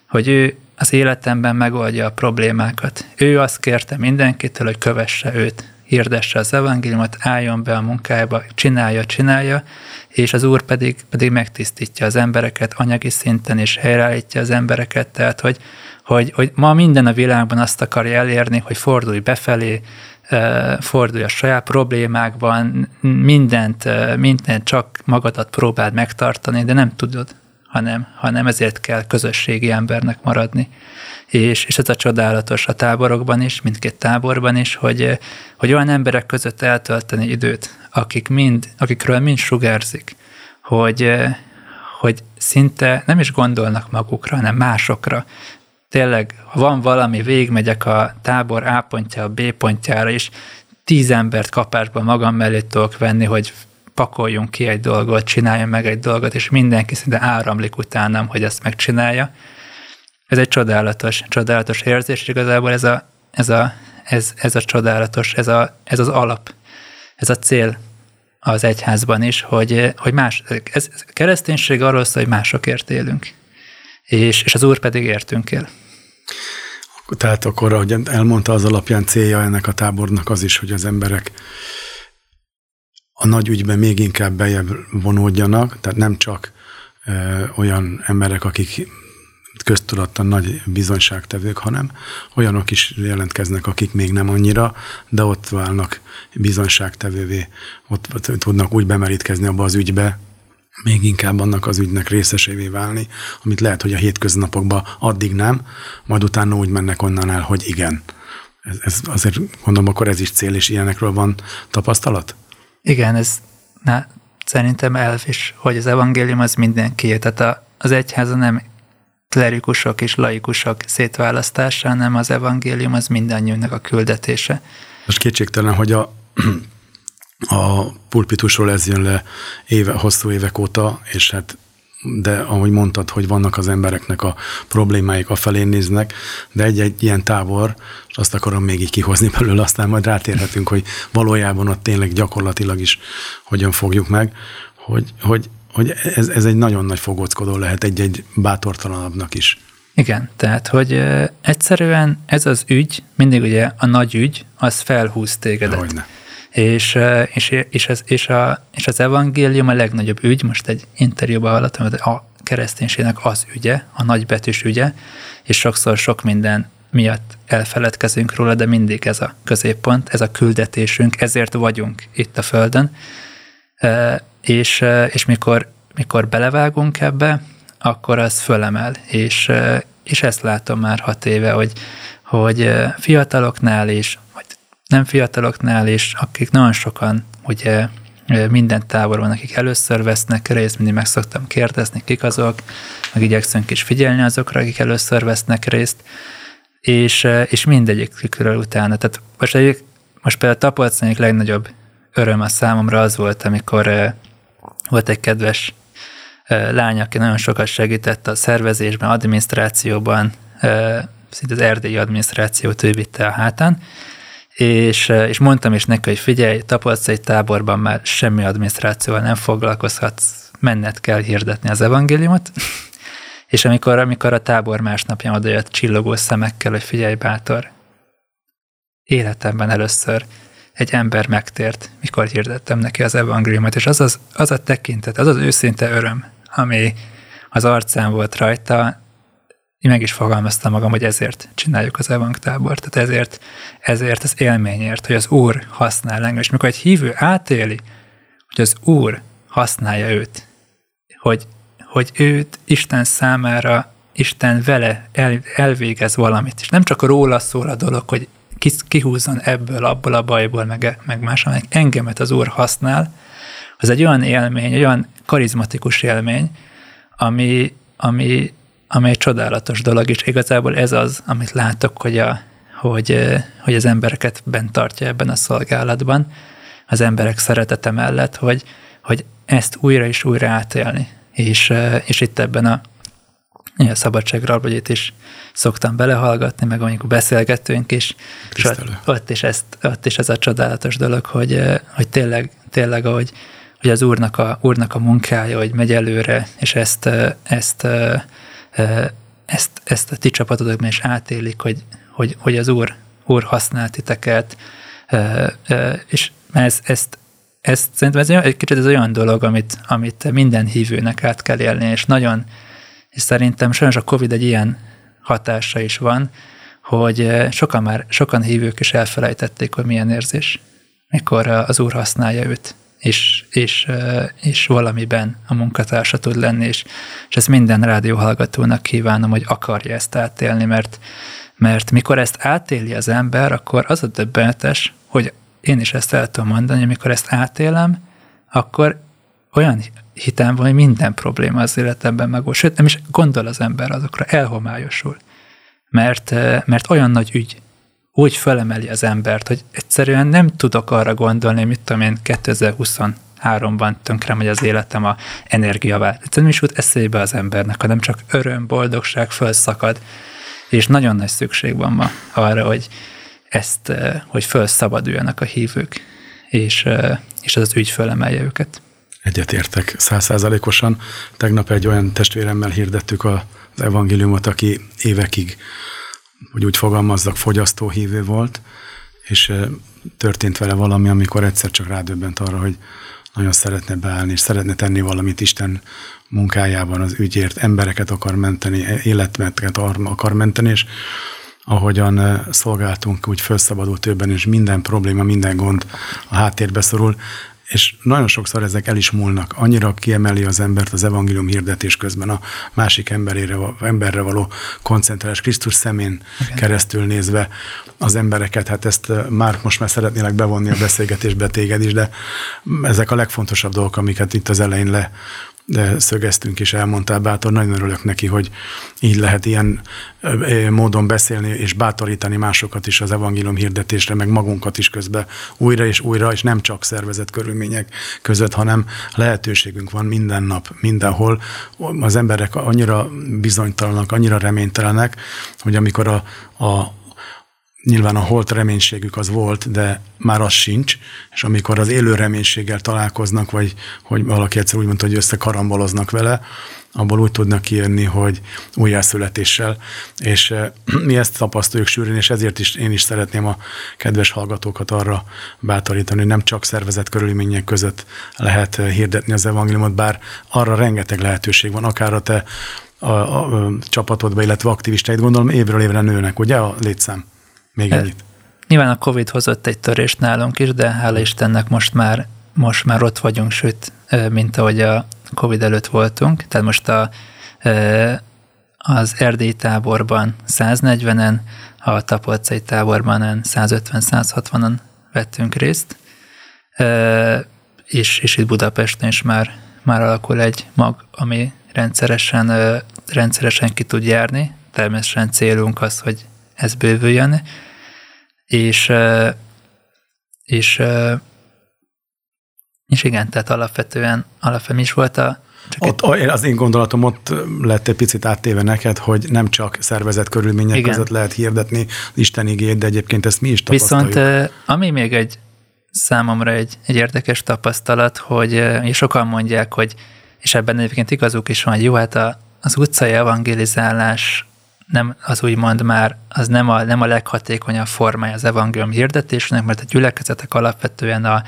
hogy ő az életemben megoldja a problémákat. Ő azt kérte mindenkitől, hogy kövesse őt. hirdesse az evangéliumot, álljon be a munkájába, csinálja, csinálja, és az Úr pedig, pedig megtisztítja az embereket anyagi szinten, és helyreállítja az embereket, tehát hogy, hogy, hogy ma minden a világban azt akarja elérni, hogy fordulj befelé, fordulj a saját problémákban, mindent, mindent csak magadat próbáld megtartani, de nem tudod, hanem, hanem ezért kell közösségi embernek maradni. És, és ez a csodálatos a táborokban is, mindkét táborban is, hogy, hogy olyan emberek között eltölteni időt, akik mind, akikről mind sugárzik, hogy, hogy szinte nem is gondolnak magukra, hanem másokra. Tényleg, ha van valami, végigmegyek a tábor A pontja, a B pontjára is, tíz embert kapásban magam mellé tudok venni, hogy pakoljunk ki egy dolgot, csináljon meg egy dolgot, és mindenki szinte áramlik utánam, hogy ezt megcsinálja. Ez egy csodálatos, csodálatos érzés, és igazából ez a, ez a, ez, ez a csodálatos, ez, a, ez az alap, ez a cél az egyházban is, hogy, hogy más, ez, ez kereszténység arról szól, hogy másokért élünk, és, és az Úr pedig értünk él. Tehát akkor, ahogy elmondta, az alapján célja ennek a tábornak az is, hogy az emberek a nagy ügyben még inkább bejebb vonódjanak, tehát nem csak ö, olyan emberek, akik köztudattan nagy bizonyságtevők, hanem olyanok is jelentkeznek, akik még nem annyira, de ott válnak bizonyságtevővé, ott tudnak úgy bemerítkezni abba az ügybe, még inkább annak az ügynek részesévé válni, amit lehet, hogy a hétköznapokban addig nem, majd utána úgy mennek onnan el, hogy igen. Ez, ez azért gondolom, akkor ez is cél, és ilyenekről van tapasztalat? Igen, ez na, szerintem elf is, hogy az evangélium az mindenki, tehát a, az egyháza nem klerikusok és laikusok szétválasztása, hanem az evangélium az mindannyiunknak a küldetése. Most kétségtelen, hogy a, *clears throat* a pulpitusról ez jön le éve, hosszú évek óta, és hát de ahogy mondtad, hogy vannak az embereknek a problémáik a felén néznek, de egy-egy ilyen tábor, és azt akarom még így kihozni belőle, aztán majd rátérhetünk, hogy valójában ott tényleg gyakorlatilag is hogyan fogjuk meg, hogy, hogy, hogy ez, ez egy nagyon nagy fogóckodó lehet egy-egy bátortalanabbnak is. Igen, tehát, hogy egyszerűen ez az ügy, mindig ugye a nagy ügy, az felhúz tégedet. Hogyne. És, és, és, ez, és, a, és az evangélium a legnagyobb ügy, most egy interjúban hallottam, hogy a kereszténységnek az ügye, a nagybetűs ügye, és sokszor sok minden miatt elfeledkezünk róla, de mindig ez a középpont, ez a küldetésünk, ezért vagyunk itt a Földön. És, és mikor, mikor belevágunk ebbe, akkor az fölemel, és, és ezt látom már hat éve, hogy, hogy fiataloknál is, vagy nem fiataloknál is, akik nagyon sokan ugye minden táborban, akik először vesznek részt, mindig meg szoktam kérdezni, kik azok, meg igyekszünk is figyelni azokra, akik először vesznek részt, és, és mindegyikükről utána. Tehát most, egy, most például a tapolcányik legnagyobb öröm a számomra az volt, amikor volt egy kedves lány, aki nagyon sokat segített a szervezésben, adminisztrációban, szinte az erdélyi adminisztrációt ő vitte a hátán, és, és mondtam is neki, hogy figyelj, egy táborban már semmi adminisztrációval nem foglalkozhatsz, menned kell hirdetni az evangéliumot, *laughs* és amikor, amikor a tábor másnapján odajött csillogó szemekkel, hogy figyelj, bátor, életemben először egy ember megtért, mikor hirdettem neki az evangéliumot, és az, az, az a tekintet, az az őszinte öröm, ami az arcán volt rajta, én meg is fogalmaztam magam, hogy ezért csináljuk az evangtábort, tehát ezért, ezért az élményért, hogy az Úr használ engem, és mikor egy hívő átéli, hogy az Úr használja őt, hogy, hogy őt Isten számára, Isten vele el, elvégez valamit, és nem csak róla szól a dolog, hogy kihúzzon ebből, abból a bajból, meg, meg más, hanem engemet az Úr használ, az egy olyan élmény, egy olyan karizmatikus élmény, ami, ami, ami egy csodálatos dolog, és igazából ez az, amit látok, hogy, a, hogy, hogy az embereket bent tartja ebben a szolgálatban, az emberek szeretete mellett, hogy, hogy ezt újra és újra átélni. És, és itt ebben a, a szabadságrabbagyét is szoktam belehallgatni, meg amikor beszélgetünk is, és ott, ott, is ezt, ott is ez a csodálatos dolog, hogy, hogy tényleg, tényleg ahogy hogy az úrnak a, úrnak a munkája, hogy megy előre, és ezt, ezt, ezt, ezt a ti csapatodokban is átélik, hogy, hogy, hogy az úr, úr használ titeket, És ez, ezt, ezt szerintem ez egy kicsit ez olyan dolog, amit, amit minden hívőnek át kell élni, és nagyon, és szerintem sajnos a Covid egy ilyen hatása is van, hogy sokan már, sokan hívők is elfelejtették, hogy milyen érzés, mikor az Úr használja őt és, és, és valamiben a munkatársa tud lenni, és, és ezt minden rádióhallgatónak kívánom, hogy akarja ezt átélni, mert, mert mikor ezt átéli az ember, akkor az a döbbenetes, hogy én is ezt el tudom mondani, hogy mikor ezt átélem, akkor olyan hitem van, hogy minden probléma az életemben megold. Sőt, nem is gondol az ember azokra, elhomályosul. Mert, mert olyan nagy ügy, úgy felemeli az embert, hogy egyszerűen nem tudok arra gondolni, mit tudom én 2023-ban tönkre megy az életem a energiavál. Egyszerűen nem is jut eszébe az embernek, hanem csak öröm, boldogság felszakad, és nagyon nagy szükség van ma arra, hogy ezt, eh, hogy felszabaduljanak a hívők, és, eh, és az, az ügy fölemelje őket. Egyetértek százszázalékosan. Tegnap egy olyan testvéremmel hirdettük az evangéliumot, aki évekig hogy úgy fogalmazzak, fogyasztóhívő volt, és történt vele valami, amikor egyszer csak rádöbbent arra, hogy nagyon szeretne beállni, és szeretne tenni valamit Isten munkájában az ügyért, embereket akar menteni, életmeteket akar menteni, és ahogyan szolgáltunk, úgy felszabadult többen, és minden probléma, minden gond a háttérbe szorul, és nagyon sokszor ezek el is múlnak. Annyira kiemeli az embert az evangélium hirdetés közben a másik emberére, emberre való koncentrálás, Krisztus szemén okay. keresztül nézve az embereket. Hát ezt már most már szeretnélek bevonni a beszélgetésbe téged is, de ezek a legfontosabb dolgok, amiket itt az elején le de szögeztünk és elmondtál, bátor, nagyon örülök neki, hogy így lehet ilyen módon beszélni és bátorítani másokat is az evangélium hirdetésre, meg magunkat is közben újra és újra, és nem csak szervezett körülmények között, hanem lehetőségünk van minden nap, mindenhol. Az emberek annyira bizonytalanak, annyira reménytelenek, hogy amikor a, a Nyilván a holt reménységük az volt, de már az sincs, és amikor az élő reménységgel találkoznak, vagy hogy valaki egyszer úgy mondta, hogy összekaramboloznak vele, abból úgy tudnak kijönni, hogy újjászületéssel, és eh, *clears throat* mi ezt tapasztaljuk sűrűn, és ezért is én is szeretném a kedves hallgatókat arra bátorítani, hogy nem csak szervezet körülmények között lehet eh, hirdetni az evangéliumot, bár arra rengeteg lehetőség van, akár a te a, a, a csapatodba, illetve aktivistáid, gondolom évről évre nőnek, ugye a létszám? Még ennyit. Nyilván a Covid hozott egy törést nálunk is, de hála Istennek most már, most már ott vagyunk, sőt, mint ahogy a Covid előtt voltunk. Tehát most a, az erdélyi táborban 140-en, a tapolcai táborban 150-160-an vettünk részt, és, és itt Budapesten is már, már alakul egy mag, ami rendszeresen, rendszeresen ki tud járni. Természetesen célunk az, hogy ez bővüljön, és, és, és igen, tehát alapvetően, alapvetően is volt a, csak ott, egy... Az én gondolatom ott lett egy picit áttéve neked, hogy nem csak szervezet körülmények Igen. között lehet hirdetni Isten igét, de egyébként ezt mi is tapasztaljuk. Viszont ami még egy számomra egy, egy érdekes tapasztalat, hogy és sokan mondják, hogy és ebben egyébként igazuk is van, hogy jó, hát a, az utcai evangelizálás nem az úgymond már, az nem a, nem a leghatékonyabb formája az evangélium hirdetésnek, mert a gyülekezetek alapvetően a,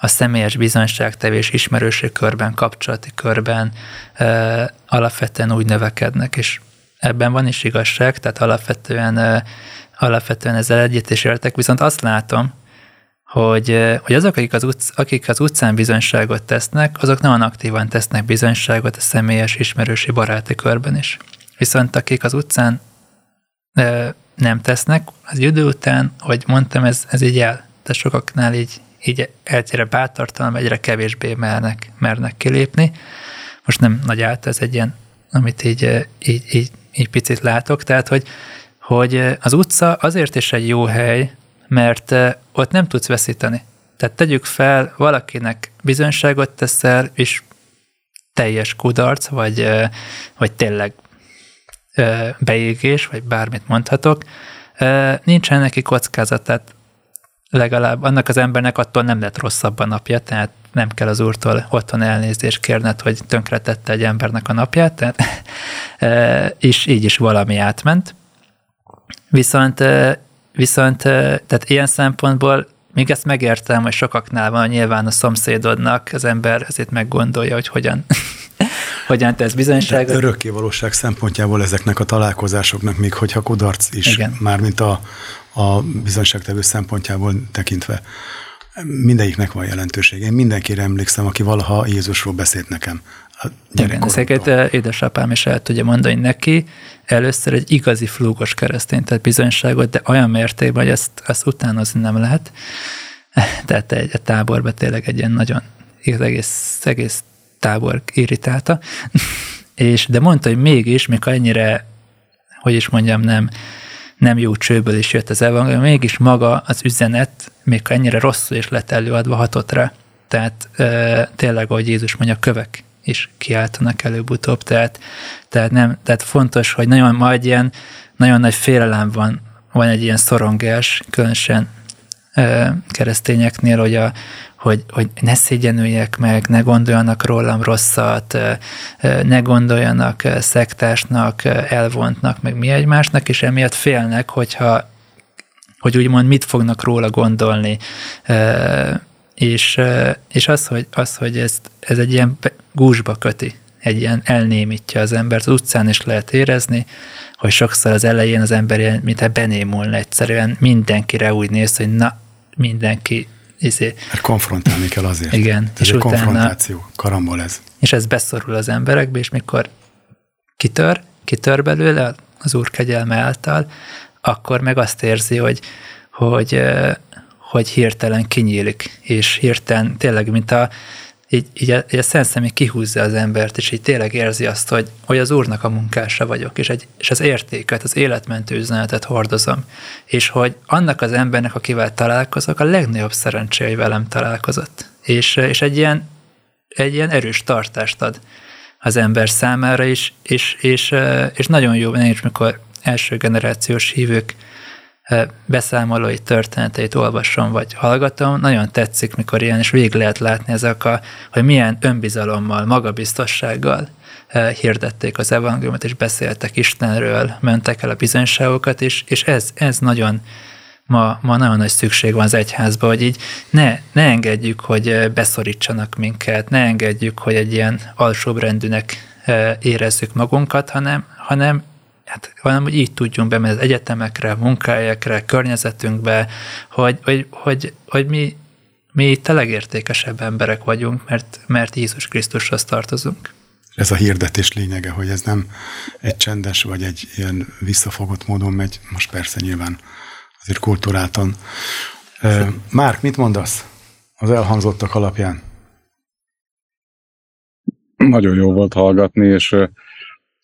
a személyes bizonyságtevés ismerőség körben, kapcsolati körben e, alapvetően úgy növekednek, és ebben van is igazság, tehát alapvetően, e, alapvetően ezzel egyet is értek, viszont azt látom, hogy, hogy azok, akik az, utc, akik az utcán bizonyságot tesznek, azok nagyon aktívan tesznek bizonyságot a személyes ismerősi baráti körben is. Viszont akik az utcán nem tesznek, az idő után, hogy mondtam, ez, ez így el. Tehát sokaknál így, így egyre bátortalan, egyre kevésbé mernek, mernek kilépni. Most nem nagy át, ez egy ilyen, amit így, így, így, így picit látok, tehát hogy, hogy az utca azért is egy jó hely, mert ott nem tudsz veszíteni. Tehát tegyük fel, valakinek bizonyságot teszel, és teljes kudarc, vagy, vagy tényleg beégés, vagy bármit mondhatok, nincsen neki kockázat, tehát legalább annak az embernek attól nem lett rosszabb a napja, tehát nem kell az úrtól otthon elnézést kérned, hogy tönkretette egy embernek a napját, tehát, és így is valami átment. Viszont, viszont tehát ilyen szempontból még ezt megértem, hogy sokaknál van nyilván a szomszédodnak, az ember ezért meggondolja, hogy hogyan, *laughs* hogyan tesz bizonyságot. De örökké valóság szempontjából ezeknek a találkozásoknak, még hogyha kudarc is, Igen. mármint a, a bizonyságtevő szempontjából tekintve, mindegyiknek van jelentőség. Én mindenkire emlékszem, aki valaha Jézusról beszélt nekem. Igen, ezeket eh, édesapám is el tudja mondani neki. Először egy igazi flúgos keresztény, tehát bizonyságot, de olyan mértékben, hogy ezt, ezt utánozni nem lehet. *laughs* Tehát egy a táborban tényleg egy ilyen nagyon az egész, egész tábor irritálta. *laughs* és, de mondta, hogy mégis, mikor ennyire, hogy is mondjam, nem, nem jó csőből is jött az evangélium, mégis maga az üzenet, még ennyire rosszul is lett előadva, hatott rá. Tehát e, tényleg, ahogy Jézus mondja, kövek is kiáltanak előbb-utóbb, tehát, tehát, nem, tehát fontos, hogy nagyon majd ilyen, nagyon nagy félelem van, van egy ilyen szorongás, különösen keresztényeknél, hogy, a, hogy, hogy ne szégyenüljek meg, ne gondoljanak rólam rosszat, ne gondoljanak szektásnak, elvontnak, meg mi egymásnak, és emiatt félnek, hogyha hogy úgymond mit fognak róla gondolni. És, és az, hogy, az, hogy ez, ez egy ilyen gúzsba köti, egy ilyen elnémítja az embert, az utcán is lehet érezni, hogy sokszor az elején az ember ilyen, mintha benémulna egyszerűen, mindenkire úgy néz, hogy na, mindenki izé. Mert konfrontálni kell azért. Igen. Ez és egy utána, konfrontáció, karambol ez. És ez beszorul az emberekbe, és mikor kitör, kitör belőle az úr kegyelme által, akkor meg azt érzi, hogy, hogy, hogy hirtelen kinyílik, és hirtelen tényleg, mint a, így, így, a, így a Szent Személy kihúzza az embert, és így tényleg érzi azt, hogy, hogy az Úrnak a munkása vagyok, és, egy, és az értéket, az életmentő üzenetet hordozom, és hogy annak az embernek, akivel találkozok, a legnagyobb szerencsé, hogy velem találkozott. És, és egy, ilyen, egy ilyen erős tartást ad az ember számára is, és, és, és nagyon jó, én is, mikor első generációs hívők beszámolói történeteit olvasom, vagy hallgatom, nagyon tetszik, mikor ilyen, és végig lehet látni ezek a, hogy milyen önbizalommal, magabiztossággal hirdették az evangéliumot, és beszéltek Istenről, mentek el a bizonyságokat, és, és ez, ez nagyon, ma, ma nagyon nagy szükség van az egyházba, hogy így ne, ne engedjük, hogy beszorítsanak minket, ne engedjük, hogy egy ilyen alsóbrendűnek érezzük magunkat, hanem, hanem hát, hanem hogy így tudjunk bemenni az egyetemekre, munkahelyekre, környezetünkbe, hogy, hogy, hogy, hogy mi, mi itt a legértékesebb emberek vagyunk, mert, mert Jézus Krisztushoz tartozunk. Ez a hirdetés lényege, hogy ez nem egy csendes vagy egy ilyen visszafogott módon megy, most persze nyilván azért kultúráltan. Márk, mit mondasz az elhangzottak alapján? Nagyon jó volt hallgatni, és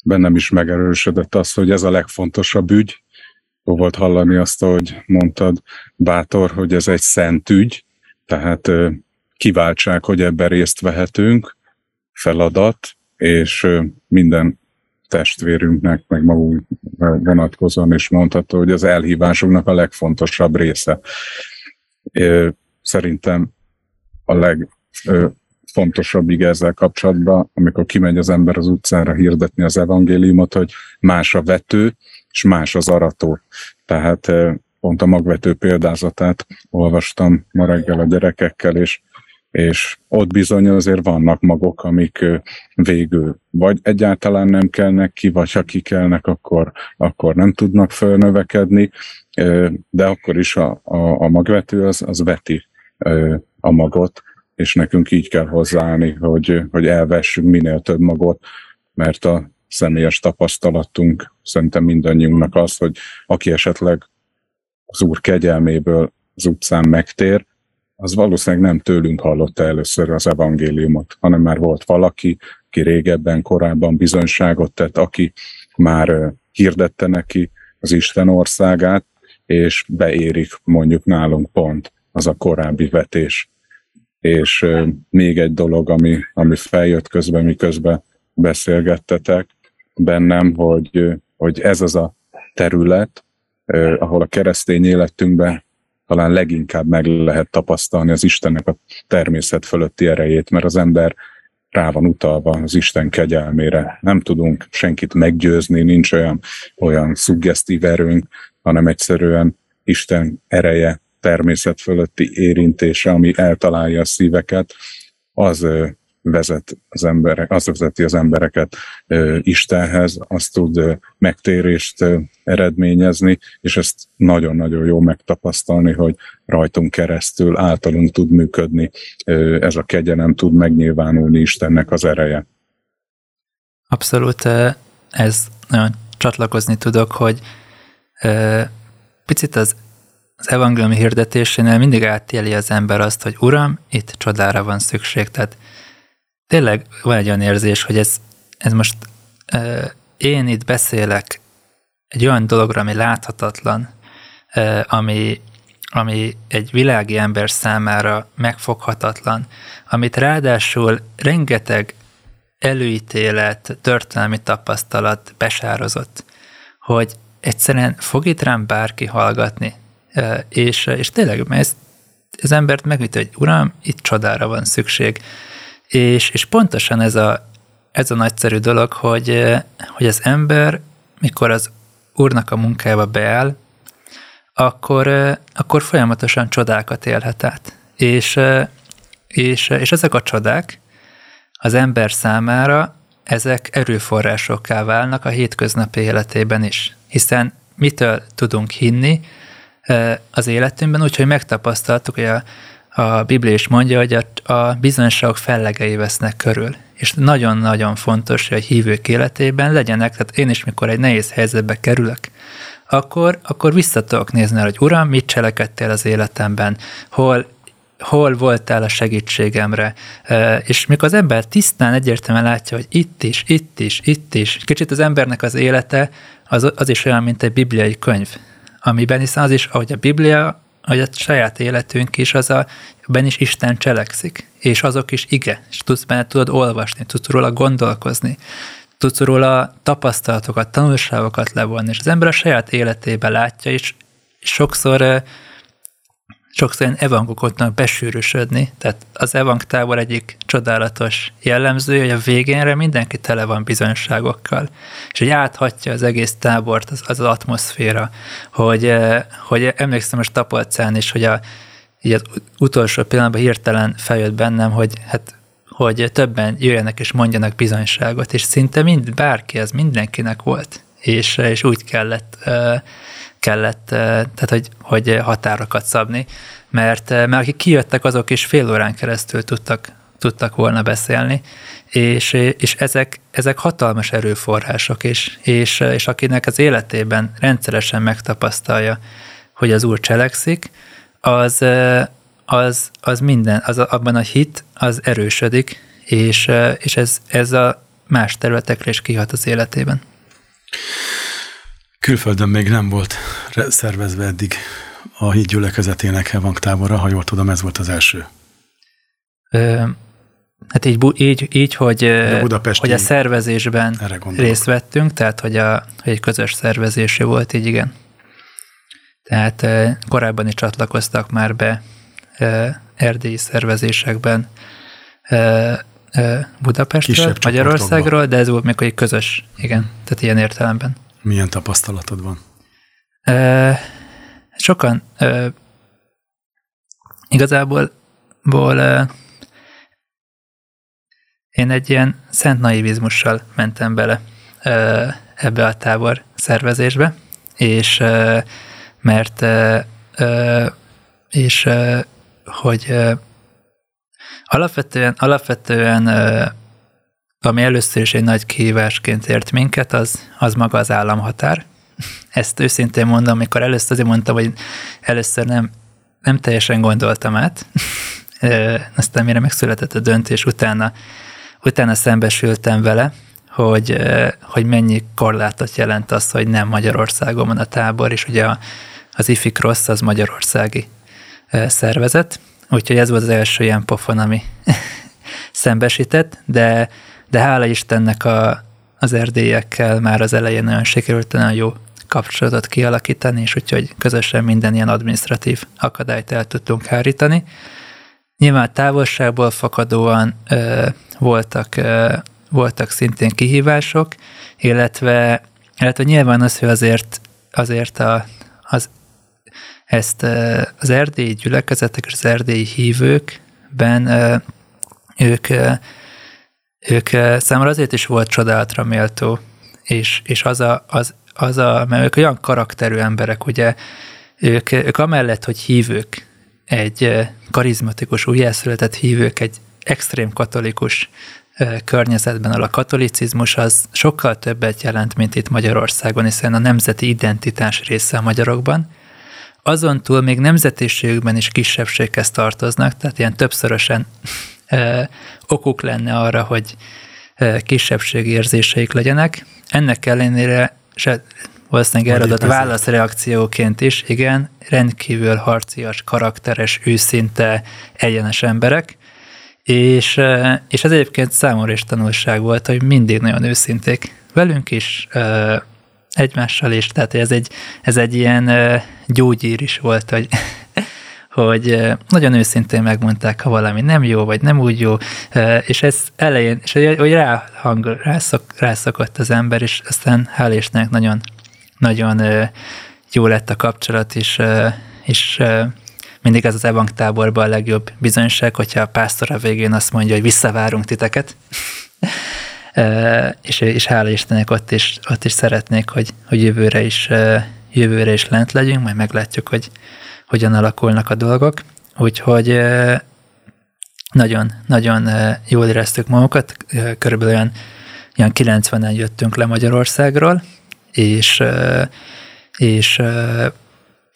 bennem is megerősödött az, hogy ez a legfontosabb ügy. Jó volt hallani azt, hogy mondtad, bátor, hogy ez egy szent ügy, tehát kiváltság, hogy ebben részt vehetünk, feladat, és minden testvérünknek, meg magunk vonatkozóan is mondható, hogy az elhívásunknak a legfontosabb része. Szerintem a leg fontosabb ige ezzel kapcsolatban, amikor kimegy az ember az utcára hirdetni az evangéliumot, hogy más a vető, és más az arató. Tehát eh, pont a magvető példázatát olvastam ma reggel a gyerekekkel, és, és ott bizony azért vannak magok, amik eh, végül vagy egyáltalán nem kelnek ki, vagy ha kikelnek, akkor, akkor nem tudnak fölnövekedni, eh, de akkor is a, a, a magvető az, az veti a magot, és nekünk így kell hozzáállni, hogy, hogy elvessünk minél több magot, mert a személyes tapasztalatunk szerintem mindannyiunknak az, hogy aki esetleg az Úr kegyelméből az utcán megtér, az valószínűleg nem tőlünk hallotta először az evangéliumot, hanem már volt valaki, aki régebben, korábban bizonyságot tett, aki már hirdette neki az Isten országát, és beérik mondjuk nálunk pont az a korábbi vetés. És még egy dolog, ami, ami feljött közben, miközben beszélgettetek bennem, hogy, hogy ez az a terület, ahol a keresztény életünkben talán leginkább meg lehet tapasztalni az Istennek a természet fölötti erejét, mert az ember rá van utalva az Isten kegyelmére. Nem tudunk senkit meggyőzni, nincs olyan, olyan szuggesztív erőnk, hanem egyszerűen Isten ereje természet fölötti érintése, ami eltalálja a szíveket, az vezet az emberek, az vezeti az embereket Istenhez, azt tud megtérést eredményezni, és ezt nagyon-nagyon jó megtapasztalni, hogy rajtunk keresztül általunk tud működni, ez a kegyelem tud megnyilvánulni Istennek az ereje. Abszolút ez nagyon csatlakozni tudok, hogy picit az, az evangéliumi hirdetésénél mindig átéli az ember azt, hogy Uram, itt csodára van szükség. Tehát tényleg van egy olyan érzés, hogy ez, ez most én itt beszélek egy olyan dologra, ami láthatatlan, ami, ami egy világi ember számára megfoghatatlan, amit ráadásul rengeteg előítélet, történelmi tapasztalat besározott, hogy egyszerűen fog itt rám bárki hallgatni, és, és tényleg ez, az embert megüt, hogy uram, itt csodára van szükség. És, és pontosan ez a, ez a nagyszerű dolog, hogy, hogy az ember, mikor az úrnak a munkájába beáll, akkor, akkor folyamatosan csodákat élhet át. És, és, és ezek a csodák az ember számára ezek erőforrásokká válnak a hétköznapi életében is. Hiszen mitől tudunk hinni az életünkben, úgyhogy megtapasztaltuk, hogy a, a Biblia is mondja, hogy a, a bizonyságok fellegei vesznek körül. És nagyon-nagyon fontos, hogy a hívők életében legyenek, tehát én is, mikor egy nehéz helyzetbe kerülök, akkor, akkor vissza tudok nézni, hogy Uram, mit cselekedtél az életemben, hol hol voltál a segítségemre. És mikor az ember tisztán egyértelműen látja, hogy itt is, itt is, itt is, kicsit az embernek az élete az, az is olyan, mint egy bibliai könyv, amiben hiszen az is, ahogy a Biblia, ahogy a saját életünk is, az a, ben is Isten cselekszik, és azok is ige, és tudsz benne tudod olvasni, tudsz róla gondolkozni, tudsz róla tapasztalatokat, tanulságokat levonni, és az ember a saját életében látja, és sokszor sokszor ilyen evangokotnak besűrűsödni. Tehát az evang tábor egyik csodálatos jellemzője, hogy a végénre mindenki tele van bizonyságokkal. És hogy áthatja az egész tábort az, az, az atmoszféra, hogy, eh, hogy emlékszem most Tapolcán is, hogy a, így az utolsó pillanatban hirtelen feljött bennem, hogy hát hogy többen jöjjenek és mondjanak bizonyságot, és szinte mind, bárki, ez mindenkinek volt, és, és úgy kellett kellett, tehát hogy, hogy határokat szabni, mert, mert akik kijöttek, azok is fél órán keresztül tudtak, tudtak volna beszélni, és, és ezek, ezek hatalmas erőforrások, és, és, és akinek az életében rendszeresen megtapasztalja, hogy az Úr cselekszik, az, az, az minden, az abban a hit, az erősödik, és, és ez, ez a más területekre is kihat az életében. Külföldön még nem volt szervezve eddig a híd gyülekezetének tábora, ha jól tudom, ez volt az első. Ö, hát így, így, így hogy, a hogy a szervezésben részt vettünk, tehát hogy, a, hogy egy közös szervezésé volt, így igen. Tehát korábban is csatlakoztak már be erdélyi szervezésekben Budapestről, Magyarországról, de ez volt még egy közös, igen, tehát ilyen értelemben. Milyen tapasztalatod van? E, sokan e, igazából ból, e, én egy ilyen szent naivizmussal mentem bele e, ebbe a tábor szervezésbe, és e, mert e, és e, hogy e, alapvetően, alapvetően ami először is egy nagy kihívásként ért minket, az, az maga az államhatár. *laughs* Ezt őszintén mondom, amikor először azért mondtam, hogy először nem, nem teljesen gondoltam át, *laughs* aztán mire megszületett a döntés, utána, utána szembesültem vele, hogy, hogy mennyi korlátot jelent az, hogy nem Magyarországon van a tábor, és ugye az IFI Cross az magyarországi szervezet, úgyhogy ez volt az első ilyen pofon, ami *laughs* szembesített, de de hála Istennek a, az erdélyekkel már az elején nagyon sikerült nagyon jó kapcsolatot kialakítani, és úgyhogy közösen minden ilyen administratív akadályt el tudtunk hárítani. Nyilván távolságból fakadóan ö, voltak, ö, voltak szintén kihívások, illetve, illetve nyilván az, hogy azért, azért a, az ezt az erdélyi gyülekezetek és az erdélyi hívőkben ők, ők számomra azért is volt csodálatra méltó, és, és az, a, az, az a, mert ők olyan karakterű emberek, ugye, ők, ők amellett, hogy hívők, egy karizmatikus, újjászületett hívők, egy extrém katolikus környezetben, ahol a katolicizmus az sokkal többet jelent, mint itt Magyarországon, hiszen a nemzeti identitás része a magyarokban. Azon túl még nemzetiségükben is kisebbséghez tartoznak, tehát ilyen többszörösen ö, okuk lenne arra, hogy ö, kisebbségi érzéseik legyenek. Ennek ellenére se, valószínűleg eredett válaszreakcióként is, igen, rendkívül harcias, karakteres, őszinte, egyenes emberek, és, és ez egyébként számomra is tanulság volt, hogy mindig nagyon őszinték. Velünk is, egymással is, tehát ez egy, ez egy ilyen gyógyír is volt, hogy, *laughs* hogy nagyon őszintén megmondták, ha valami nem jó, vagy nem úgy jó, és ez elején, és hogy ráhang, rászok, rászokott az ember, és aztán hál' Istennek nagyon, nagyon jó lett a kapcsolat, és, és mindig ez az evang táborban a legjobb bizonyság, hogyha a pásztor a végén azt mondja, hogy visszavárunk titeket, és, és hála Istennek ott is, ott is szeretnék, hogy, hogy jövőre, is, jövőre is lent legyünk, majd meglátjuk, hogy hogyan alakulnak a dolgok. Úgyhogy nagyon, nagyon jól éreztük magunkat, körülbelül olyan, olyan 90-en jöttünk le Magyarországról, és, és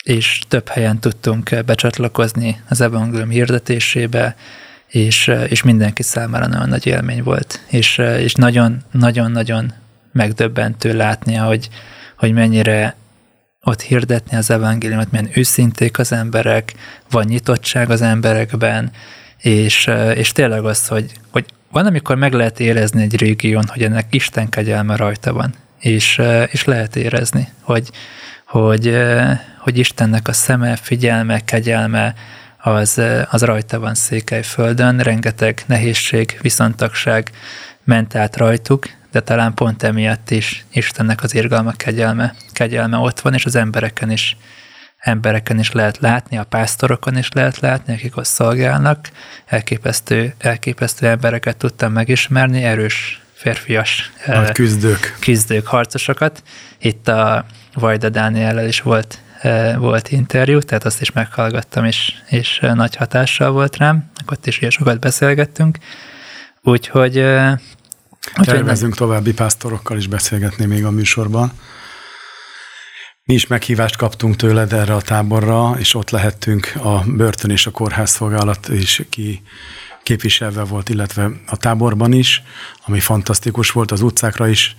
és több helyen tudtunk becsatlakozni az evangélium hirdetésébe, és, és mindenki számára nagyon nagy élmény volt. És, és nagyon, nagyon-nagyon megdöbbentő látni, hogy, hogy mennyire ott hirdetni az evangéliumot, milyen őszinték az emberek, van nyitottság az emberekben, és, és tényleg az, hogy, hogy van, amikor meg lehet érezni egy régión, hogy ennek Isten kegyelme rajta van, és, és lehet érezni, hogy, hogy, hogy Istennek a szeme, figyelme, kegyelme az, az rajta van Székelyföldön, rengeteg nehézség, viszontagság ment át rajtuk, de talán pont emiatt is Istennek az irgalma, kegyelme, kegyelme ott van, és az embereken is, embereken is lehet látni, a pásztorokon is lehet látni, akik ott szolgálnak. Elképesztő, elképesztő embereket tudtam megismerni, erős férfias Nagy küzdők. küzdők, harcosokat. Itt a Vajda Dániellel is volt, volt interjú, tehát azt is meghallgattam, és, és nagy hatással volt rám, ott is ilyen sokat beszélgettünk. Úgyhogy... Tervezünk további pásztorokkal is beszélgetni még a műsorban. Mi is meghívást kaptunk tőled erre a táborra, és ott lehettünk a börtön és a kórház szolgálat is ki képviselve volt, illetve a táborban is, ami fantasztikus volt, az utcákra is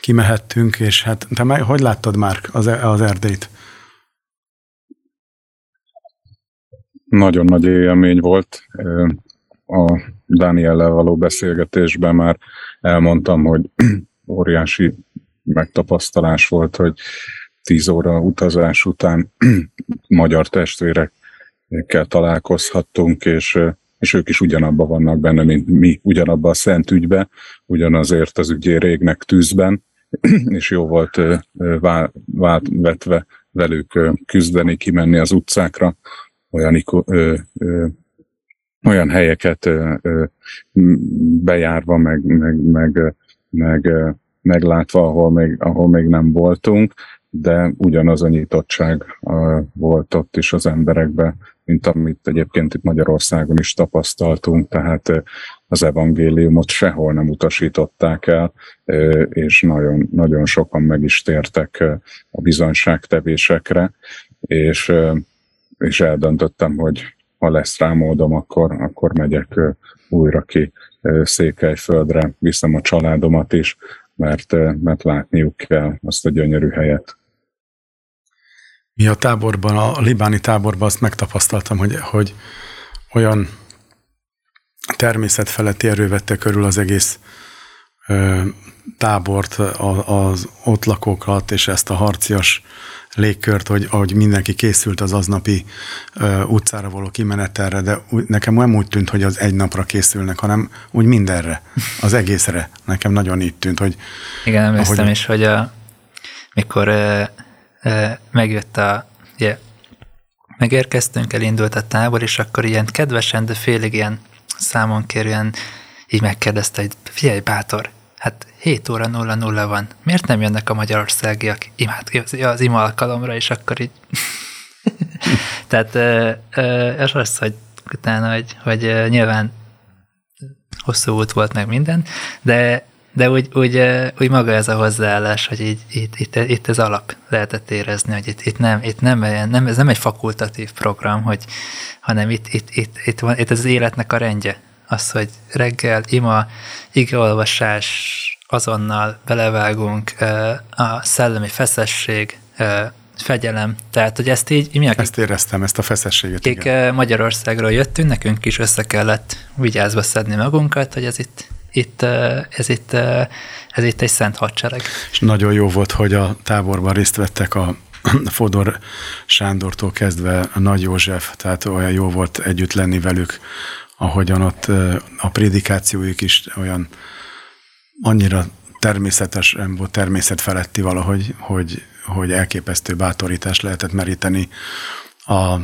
kimehettünk, és hát te meg, hogy láttad már az, az Erdélyt? Nagyon nagy élmény volt. A Dániellel való beszélgetésben már elmondtam, hogy *clears throat* óriási megtapasztalás volt, hogy tíz óra utazás után *clears throat* magyar testvérekkel találkozhattunk, és és ők is ugyanabban vannak benne, mint mi, ugyanabban a szent ügybe, ugyanazért az ügyé régnek tűzben, *clears throat* és jó volt vá, vá, vetve velük küzdeni, kimenni az utcákra, olyan, ö, ö, olyan helyeket ö, ö, bejárva, meg, meg, meg, meg meglátva, ahol még, ahol még nem voltunk, de ugyanaz a nyitottság volt ott is az emberekben, mint amit egyébként itt Magyarországon is tapasztaltunk, tehát az evangéliumot sehol nem utasították el, és nagyon, nagyon sokan meg is tértek a bizonyságtevésekre, és, és eldöntöttem, hogy ha lesz rá módom, akkor, akkor megyek újra ki Székelyföldre, viszem a családomat is, mert, mert látniuk kell azt a gyönyörű helyet. Mi a táborban, a libáni táborban azt megtapasztaltam, hogy, hogy olyan természetfeletti erő vette körül az egész ö, tábort, a, az ott lakókat és ezt a harcias légkört, hogy ahogy mindenki készült az aznapi ö, utcára való kimenetelre, de úgy, nekem nem úgy tűnt, hogy az egy napra készülnek, hanem úgy mindenre, az egészre. Nekem nagyon így tűnt, hogy... Igen, emlékszem ahogy, is, hogy a, mikor megjött a, ugye, megérkeztünk, elindult a tábor, és akkor ilyen kedvesen, de félig ilyen számon kérően így megkérdezte, hogy figyelj bátor, hát 7 óra 0 van, miért nem jönnek a magyarországiak? Imád, az ima alkalomra, és akkor így... *laughs* Tehát ez az, hogy utána, hogy, hogy nyilván hosszú út volt meg minden, de de úgy, úgy, úgy maga ez a hozzáállás, hogy így, itt, itt, itt ez alap lehetett érezni, hogy itt, itt, nem, itt nem, nem, ez nem egy fakultatív program, hogy, hanem itt, itt, itt, itt, van, itt az életnek a rendje. Az, hogy reggel ima, igeolvasás, azonnal belevágunk, a szellemi feszesség, fegyelem. Tehát, hogy ezt így... Mi akik, ezt éreztem, ezt a feszességet. Akik igen. Magyarországról jöttünk, nekünk is össze kellett vigyázva szedni magunkat, hogy ez itt itt, ez, itt, ez itt egy szent hadsereg. És nagyon jó volt, hogy a táborban részt vettek a *clears throat* Fodor Sándortól kezdve a Nagy József, tehát olyan jó volt együtt lenni velük, ahogyan ott a prédikációjuk is olyan annyira természetes, volt természetfeletti valahogy, hogy, hogy elképesztő bátorítást lehetett meríteni a,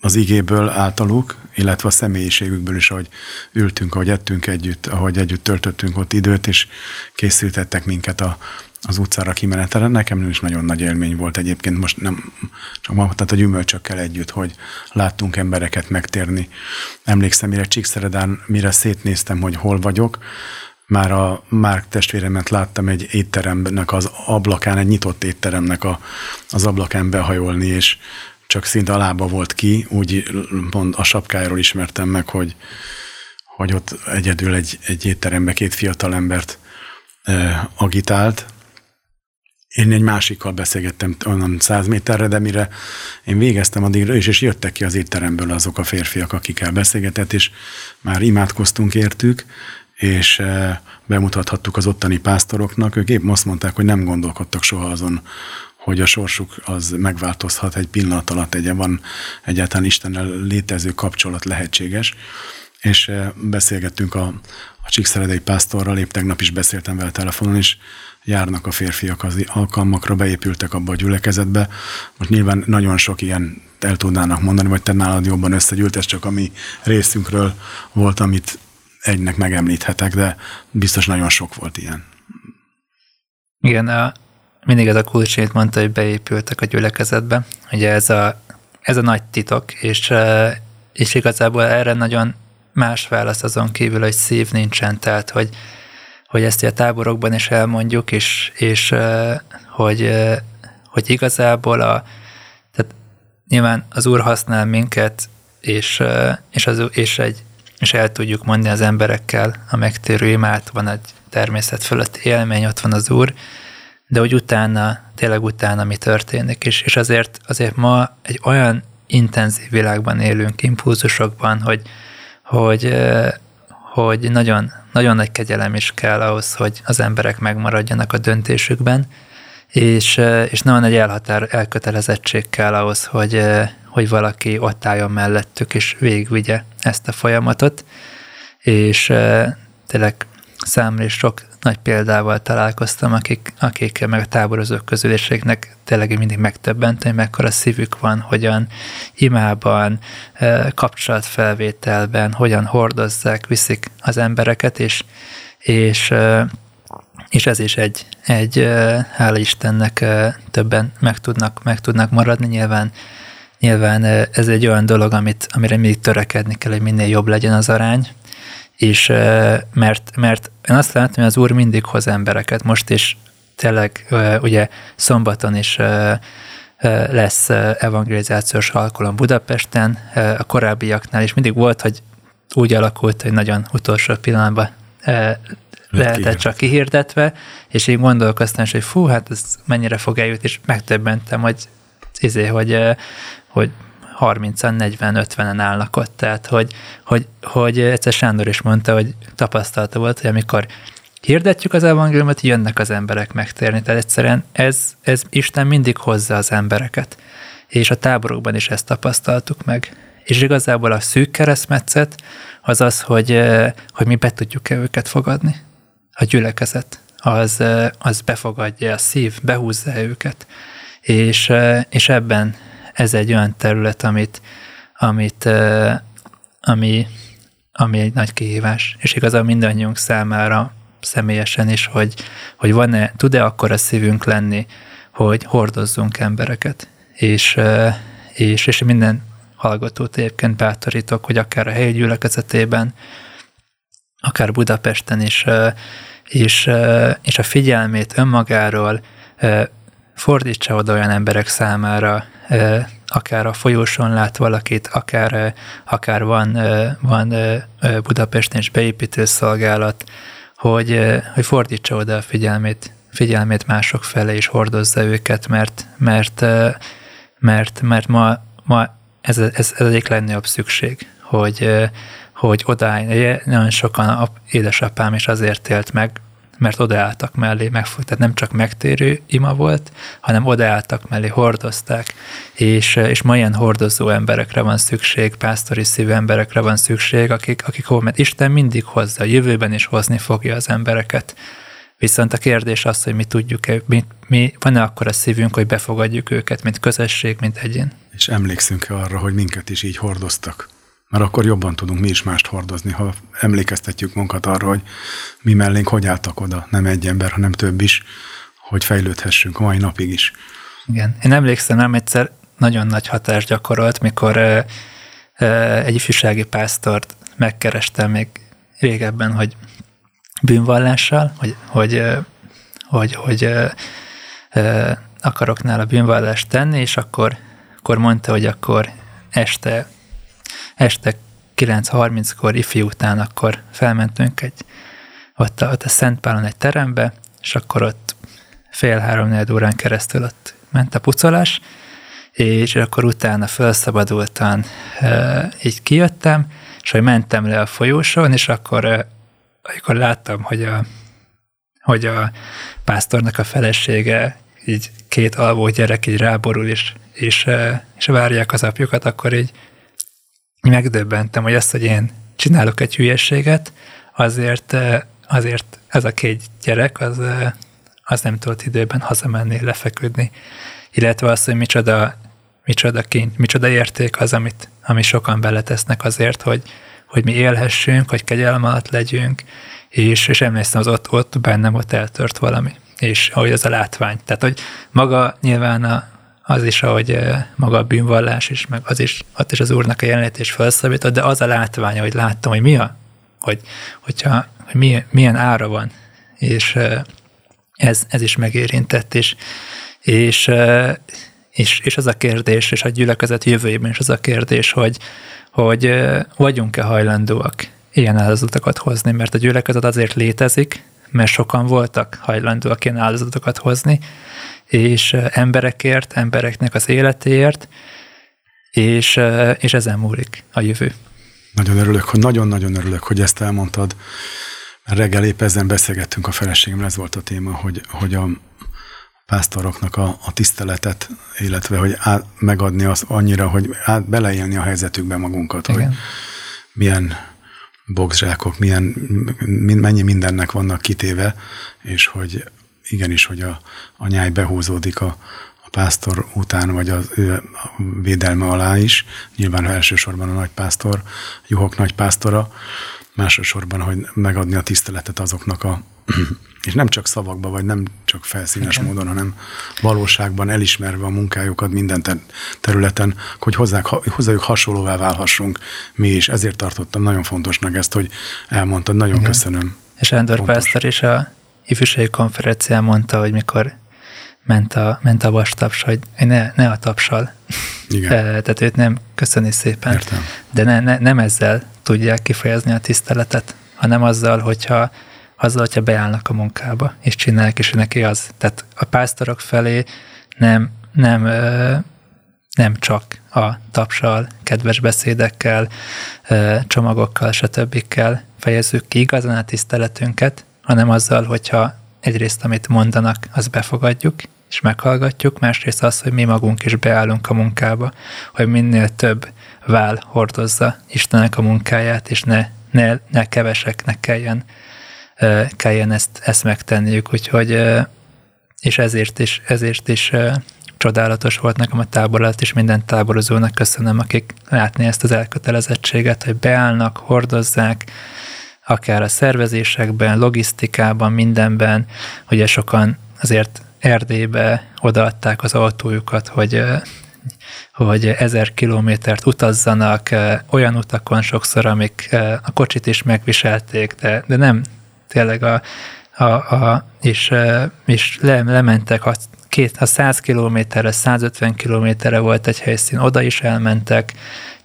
az igéből általuk, illetve a személyiségükből is, ahogy ültünk, ahogy ettünk együtt, ahogy együtt töltöttünk ott időt, és készültettek minket a, az utcára kimenetre. Nekem is nagyon nagy élmény volt egyébként, most nem csak ma, tehát a gyümölcsökkel együtt, hogy láttunk embereket megtérni. Emlékszem, mire Csíkszeredán, mire szétnéztem, hogy hol vagyok, már a Márk testvéremet láttam egy étteremnek az ablakán, egy nyitott étteremnek a, az ablakán behajolni, és csak szinte a lába volt ki, úgy mond, a sapkájáról ismertem meg, hogy, hogy ott egyedül egy, egy étterembe két fiatal embert e, agitált. Én egy másikkal beszélgettem onnan száz méterre, de mire én végeztem addigra is, és jöttek ki az étteremből azok a férfiak, akikkel beszélgetett, és már imádkoztunk értük, és e, bemutathattuk az ottani pásztoroknak. Ők épp azt mondták, hogy nem gondolkodtak soha azon, hogy a sorsuk az megváltozhat egy pillanat alatt, egy van egyáltalán Istennel létező kapcsolat lehetséges, és eh, beszélgettünk a, a Csíkszeredei pásztorral, épp tegnap is beszéltem vele telefonon, és járnak a férfiak az alkalmakra, beépültek abba a gyülekezetbe. Most nyilván nagyon sok ilyen el tudnának mondani, vagy te nálad jobban összegyűlt, ez csak a mi részünkről volt, amit egynek megemlíthetek, de biztos nagyon sok volt ilyen. Igen, a, mindig ez a kulcsét mondta, hogy beépültek a gyülekezetbe. Ugye ez a, ez a nagy titok, és, és igazából erre nagyon más válasz azon kívül, hogy szív nincsen, tehát hogy, hogy ezt a táborokban is elmondjuk, és, és hogy, hogy igazából a, tehát nyilván az Úr használ minket, és, és, az, és, egy, és el tudjuk mondani az emberekkel a megtérő imát, van egy természet fölött élmény, ott van az Úr, de hogy utána, tényleg utána mi történik, és, és azért, azért ma egy olyan intenzív világban élünk, impulzusokban, hogy, hogy, hogy nagyon, nagyon nagy kegyelem is kell ahhoz, hogy az emberek megmaradjanak a döntésükben, és, és nagyon egy elhatár, elkötelezettség kell ahhoz, hogy, hogy valaki ott álljon mellettük, és végigvigye ezt a folyamatot, és tényleg számra is sok nagy példával találkoztam, akik, akik meg a táborozók közül, és tényleg mindig megtöbbent, hogy mekkora szívük van, hogyan imában, kapcsolatfelvételben, hogyan hordozzák, viszik az embereket, és, és, és ez is egy, egy hála Istennek többen meg tudnak, meg tudnak maradni. Nyilván, nyilván ez egy olyan dolog, amit, amire mindig törekedni kell, hogy minél jobb legyen az arány, és mert, mert én azt látom, hogy az Úr mindig hoz embereket. Most is tényleg ugye szombaton is lesz evangelizációs alkalom Budapesten, a korábbiaknál is mindig volt, hogy úgy alakult, hogy nagyon utolsó pillanatban lehetett csak kihirdetve, és így gondolkoztam, hogy fú, hát ez mennyire fog eljutni, és megtöbbentem, hogy izé, hogy, hogy 30-an, 40-50-en állnak ott, tehát hogy, hogy, hogy egyszer Sándor is mondta, hogy tapasztalata volt, hogy amikor hirdetjük az evangéliumot, jönnek az emberek megtérni. Tehát egyszerűen ez, ez Isten mindig hozza az embereket. És a táborokban is ezt tapasztaltuk meg. És igazából a szűk keresztmetszet az az, hogy, hogy mi be tudjuk-e őket fogadni. A gyülekezet az, az befogadja a szív, behúzza őket. És, és ebben ez egy olyan terület, amit, amit ami, ami egy nagy kihívás, és igazából mindannyiunk számára személyesen is, hogy, hogy van-e, tud-e akkor a szívünk lenni, hogy hordozzunk embereket, és, és, és minden hallgatót egyébként bátorítok, hogy akár a helyi gyülekezetében, akár Budapesten is, és, és a figyelmét önmagáról fordítsa oda olyan emberek számára, akár a folyóson lát valakit, akár, akár van, van Budapesten is beépítő szolgálat, hogy, hogy fordítsa oda a figyelmét, figyelmét mások felé, és hordozza őket, mert, mert, mert, mert ma, ma ez, ez, ez egyik legnagyobb szükség, hogy, hogy odállj. Nagyon sokan édesapám is azért élt meg, mert odaálltak mellé, meg, tehát nem csak megtérő ima volt, hanem odaálltak mellé, hordozták, és, és ma ilyen hordozó emberekre van szükség, pásztori szívű emberekre van szükség, akik, akik mert Isten mindig hozza, a jövőben is hozni fogja az embereket. Viszont a kérdés az, hogy mi tudjuk-e, mi, mi, van-e akkor a szívünk, hogy befogadjuk őket, mint közösség, mint egyén. És emlékszünk-e arra, hogy minket is így hordoztak? Mert akkor jobban tudunk mi is mást hordozni, ha emlékeztetjük magunkat arra, hogy mi mellénk hogy álltak oda, nem egy ember, hanem több is, hogy fejlődhessünk a mai napig is. Igen. Én emlékszem, nem egyszer nagyon nagy hatást gyakorolt, mikor uh, uh, egy ifjúsági pásztort megkerestem még régebben, hogy bűnvallással, hogy, hogy, uh, hogy, hogy uh, uh, akarok nála bűnvallást tenni, és akkor, akkor mondta, hogy akkor este este 9.30-kor ifjú után akkor felmentünk egy, ott a, ott a Szent Pálon egy terembe, és akkor ott fél három órán keresztül ott ment a pucolás, és akkor utána felszabadultan e, így kijöttem, és hogy mentem le a folyóson, és akkor, e, amikor láttam, hogy a, hogy a pásztornak a felesége így két alvó gyerek így ráborul, és, és, és várják az apjukat, akkor így megdöbbentem, hogy azt, hogy én csinálok egy hülyességet, azért, azért ez a két gyerek, az, az nem tudott időben hazamenni, lefeküdni. Illetve az, hogy micsoda, micsoda kint, micsoda érték az, amit, ami sokan beletesznek azért, hogy, hogy mi élhessünk, hogy kegyelem alatt legyünk, és, és emlékszem, az ott, ott bennem ott eltört valami, és ahogy az a látvány. Tehát, hogy maga nyilván a, az is, ahogy maga a bűnvallás is, meg az is, ott is az Úrnak a jelenítés felszabított, de az a látványa, hogy láttam, hogy mi a, hogy, hogyha, hogy milyen, milyen ára van, és ez, ez is megérintett, és, és, és, és az a kérdés, és a gyülekezet jövőjében is az a kérdés, hogy, hogy vagyunk-e hajlandóak ilyen áldozatokat hozni, mert a gyülekezet azért létezik, mert sokan voltak hajlandóak ilyen áldozatokat hozni, és emberekért, embereknek az életéért, és, és ezen múlik a jövő. Nagyon örülök, hogy nagyon-nagyon örülök, hogy ezt elmondtad. Reggel épp ezen beszélgettünk a feleségemmel, ez volt a téma, hogy, hogy a pásztoroknak a, a tiszteletet, illetve hogy át, megadni az annyira, hogy át, beleélni a helyzetükbe magunkat, Igen. hogy milyen boxzsákok, milyen, mennyi mindennek vannak kitéve, és hogy igenis, hogy a, a nyáj behúzódik a, a pásztor után, vagy az ő a védelme alá is. Nyilván elsősorban a nagypásztor, juhok nagypásztora, másodszorban, hogy megadni a tiszteletet azoknak a *clears throat* és nem csak szavakban, vagy nem csak felszínes okay. módon, hanem valóságban elismerve a munkájukat minden területen, hogy hozzák, hozzájuk hasonlóvá válhassunk mi is. Ezért tartottam nagyon fontosnak ezt, hogy elmondtad. Nagyon Igen. köszönöm. És Endor Pásztor is a ifjúsági konferencián mondta, hogy mikor ment a, ment a vastaps, hogy ne, ne a tapsal. Igen. *laughs* Tehát őt nem köszöni szépen. Értem. De ne, ne, nem ezzel tudják kifejezni a tiszteletet, hanem azzal, hogyha azzal, hogyha beállnak a munkába, és csinálják, és neki az. Tehát a pásztorok felé nem, nem, nem csak a tapsal, kedves beszédekkel, csomagokkal, stb. fejezzük ki igazán a tiszteletünket, hanem azzal, hogyha egyrészt, amit mondanak, az befogadjuk, és meghallgatjuk, másrészt az, hogy mi magunk is beállunk a munkába, hogy minél több vál hordozza Istenek a munkáját, és ne, ne, ne keveseknek kelljen, kelljen ezt, ezt megtenniük. Úgyhogy, és ezért is, ezért is csodálatos volt nekem a táborat, és minden táborozónak köszönöm, akik látni ezt az elkötelezettséget, hogy beállnak, hordozzák, akár a szervezésekben, logisztikában, mindenben. Ugye sokan azért Erdélybe odaadták az autójukat, hogy hogy ezer kilométert utazzanak olyan utakon sokszor, amik a kocsit is megviselték, de, de nem tényleg a, a, a és, és le, lementek a, két, a 100 kilométerre, 150 kilométerre volt egy helyszín, oda is elmentek,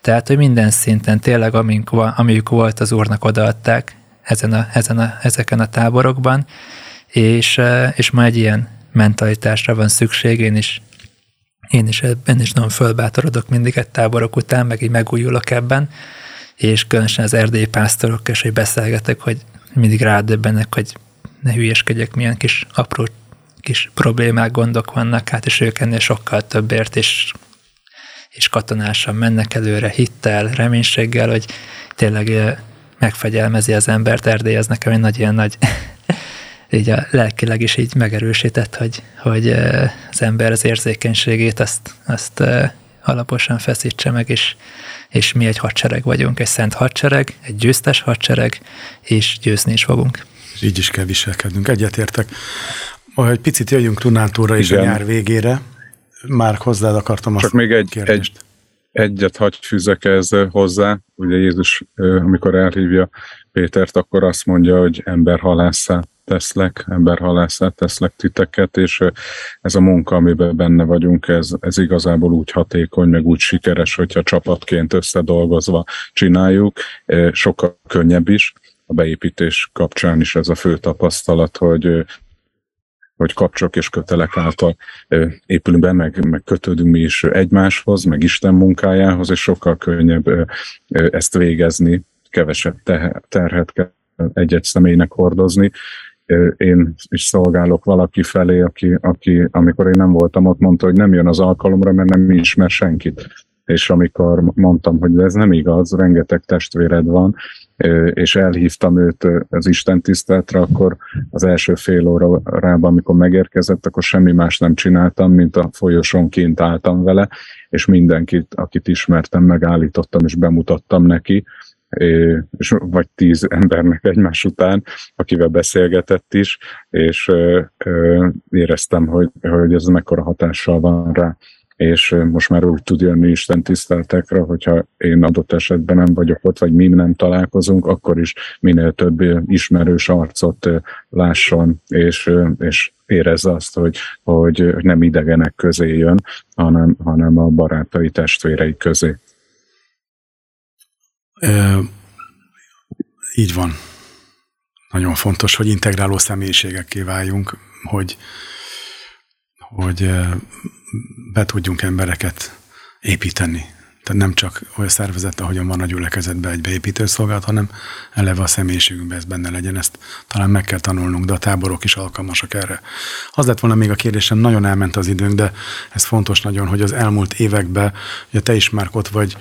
tehát, hogy minden szinten tényleg, amink, amiük volt, az úrnak odaadták ezen a, ezen a, ezeken a táborokban, és, és ma egy ilyen mentalitásra van szükség, én is én is ebben is nagyon fölbátorodok mindig egy táborok után, meg így megújulok ebben, és különösen az erdélyi pásztorok, és hogy beszélgetek, hogy mindig rádöbbenek, hogy ne hülyeskedjek, milyen kis apró kis problémák, gondok vannak, hát és ők ennél sokkal többért, és, és katonásan mennek előre hittel, reménységgel, hogy tényleg megfegyelmezi az embert, Erdély, ez nekem egy nagy ilyen nagy *laughs* így a lelkileg is így megerősített, hogy, hogy az ember az érzékenységét azt, azt alaposan feszítse meg, és, és mi egy hadsereg vagyunk, egy szent hadsereg, egy győztes hadsereg, és győzni is fogunk. És így is kell viselkednünk, egyetértek. Egy picit jöjjünk Tunántúra is a nyár végére. Már hozzád akartam azt Csak még egy, kérdést. egy, egyet hagy fűzek ezzel hozzá. Ugye Jézus, amikor elhívja Pétert, akkor azt mondja, hogy ember halásszá teszlek, emberhalászát teszlek titeket, és ez a munka, amiben benne vagyunk, ez, ez igazából úgy hatékony, meg úgy sikeres, hogyha csapatként összedolgozva csináljuk, sokkal könnyebb is. A beépítés kapcsán is ez a fő tapasztalat, hogy hogy kapcsok és kötelek által épülünk be, meg, meg kötődünk mi is egymáshoz, meg Isten munkájához, és sokkal könnyebb ezt végezni, kevesebb terhet kell egy-egy személynek hordozni, én is szolgálok valaki felé, aki, aki amikor én nem voltam ott, mondta, hogy nem jön az alkalomra, mert nem ismer senkit. És amikor mondtam, hogy ez nem igaz, rengeteg testvéred van, és elhívtam őt az Isten tiszteletre, akkor az első fél órában, amikor megérkezett, akkor semmi más nem csináltam, mint a folyosón kint álltam vele, és mindenkit, akit ismertem, megállítottam és bemutattam neki, és vagy tíz embernek egymás után, akivel beszélgetett is, és éreztem, hogy, hogy ez mekkora hatással van rá és most már úgy tud jönni Isten tiszteltekre, hogyha én adott esetben nem vagyok ott, vagy mi nem találkozunk, akkor is minél több ismerős arcot lásson, és, és érezze azt, hogy, hogy nem idegenek közé jön, hanem, hanem a barátai testvérei közé. E, így van. Nagyon fontos, hogy integráló személyiségekké váljunk, hogy, hogy be tudjunk embereket építeni. Tehát nem csak olyan szervezet, ahogyan van a gyülekezetben egy beépítő szolgálat, hanem eleve a személyiségünkben ez benne legyen. Ezt talán meg kell tanulnunk, de a táborok is alkalmasak erre. Az lett volna még a kérdésem, nagyon elment az időnk, de ez fontos nagyon, hogy az elmúlt években, ugye te is már ott vagy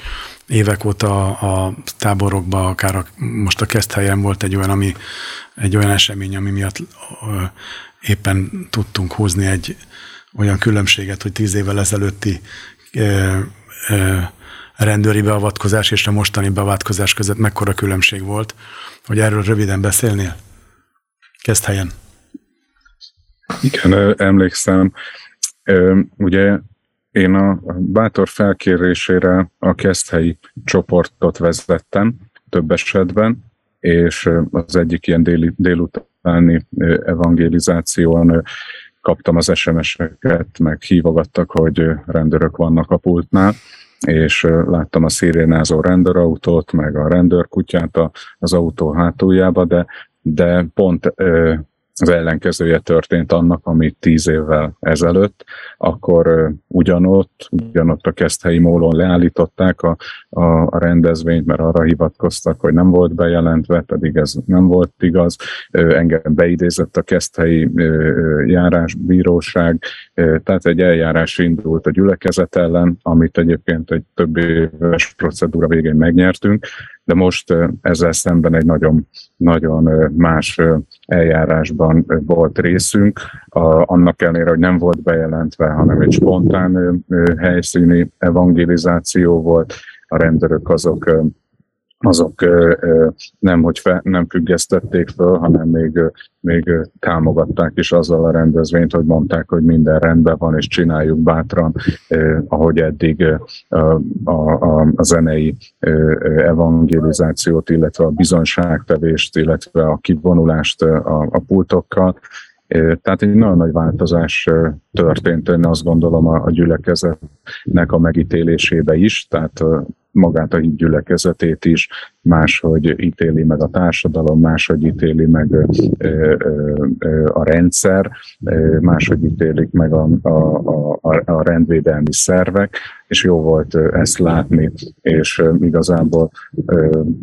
évek óta a táborokban, akár a, most a kezdhelyen volt egy olyan, ami, egy olyan esemény, ami miatt éppen tudtunk húzni egy olyan különbséget, hogy tíz évvel ezelőtti ö, ö, rendőri beavatkozás és a mostani beavatkozás között mekkora különbség volt, hogy erről röviden beszélnél? Kezd helyen. Igen, emlékszem. Ugye én a bátor felkérésére a keszthelyi csoportot vezettem több esetben, és az egyik ilyen déli, délutáni evangelizáción kaptam az SMS-eket, meg hívogattak, hogy rendőrök vannak a pultnál, és láttam a szirénázó rendőrautót, meg a rendőrkutyát az autó hátuljába, de, de pont az ellenkezője történt annak, amit tíz évvel ezelőtt, akkor ugyanott, ugyanott a keszthelyi mólon leállították a, a, a rendezvényt, mert arra hivatkoztak, hogy nem volt bejelentve, pedig ez nem volt igaz. Engem beidézett a keszthelyi járásbíróság, tehát egy eljárás indult a gyülekezet ellen, amit egyébként egy több éves procedúra végén megnyertünk, de most ezzel szemben egy nagyon, nagyon más eljárásban volt részünk, annak ellenére, hogy nem volt bejelentve, hanem egy spontán helyszíni evangelizáció volt, a rendőrök azok azok nem, hogy fe, nem függesztették föl, hanem még, még támogatták is azzal a rendezvényt, hogy mondták, hogy minden rendben van, és csináljuk bátran, ahogy eddig a, a, a zenei evangelizációt, illetve a bizonságtevést, illetve a kivonulást a, a pultokkal. Tehát egy nagyon nagy változás történt, én azt gondolom a gyülekezetnek a megítélésébe is, tehát magát a gyülekezetét is, máshogy ítéli meg a társadalom, máshogy ítéli meg a rendszer, máshogy ítélik meg a, a, a, a rendvédelmi szervek, és jó volt ezt látni, és igazából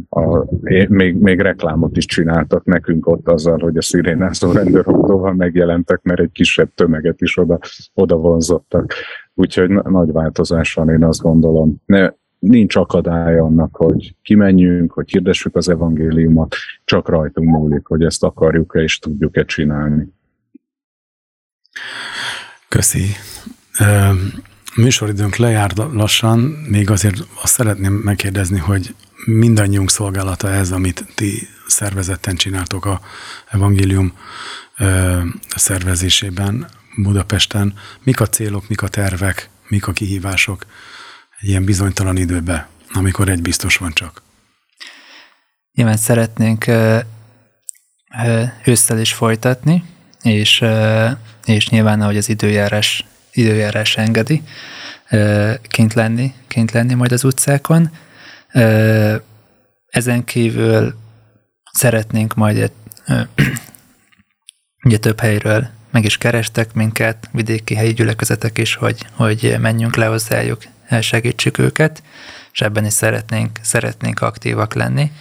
a, még, még reklámot is csináltak nekünk ott azzal, hogy a szirénázó rendőrautóval megjelentek, mert egy kisebb tömeget is oda, oda vonzottak. Úgyhogy nagy változás van, én azt gondolom. Ne, nincs akadály annak, hogy kimenjünk, hogy hirdessük az evangéliumot, csak rajtunk múlik, hogy ezt akarjuk-e és tudjuk-e csinálni. Köszi. Műsoridőnk lejár lassan, még azért azt szeretném megkérdezni, hogy mindannyiunk szolgálata ez, amit ti szervezetten csináltok a evangélium szervezésében Budapesten. Mik a célok, mik a tervek, mik a kihívások? Egy ilyen bizonytalan időbe, amikor egy biztos van csak? Nyilván szeretnénk ősszel is folytatni, és, és nyilván, ahogy az időjárás, időjárás engedi, kint lenni, kint lenni majd az utcákon. Ezen kívül szeretnénk majd *clears throat* ugye több helyről meg is kerestek minket, vidéki helyi gyülekezetek is, hogy, hogy menjünk le hozzájuk, segítsük őket, és ebben is szeretnénk, szeretnénk aktívak lenni.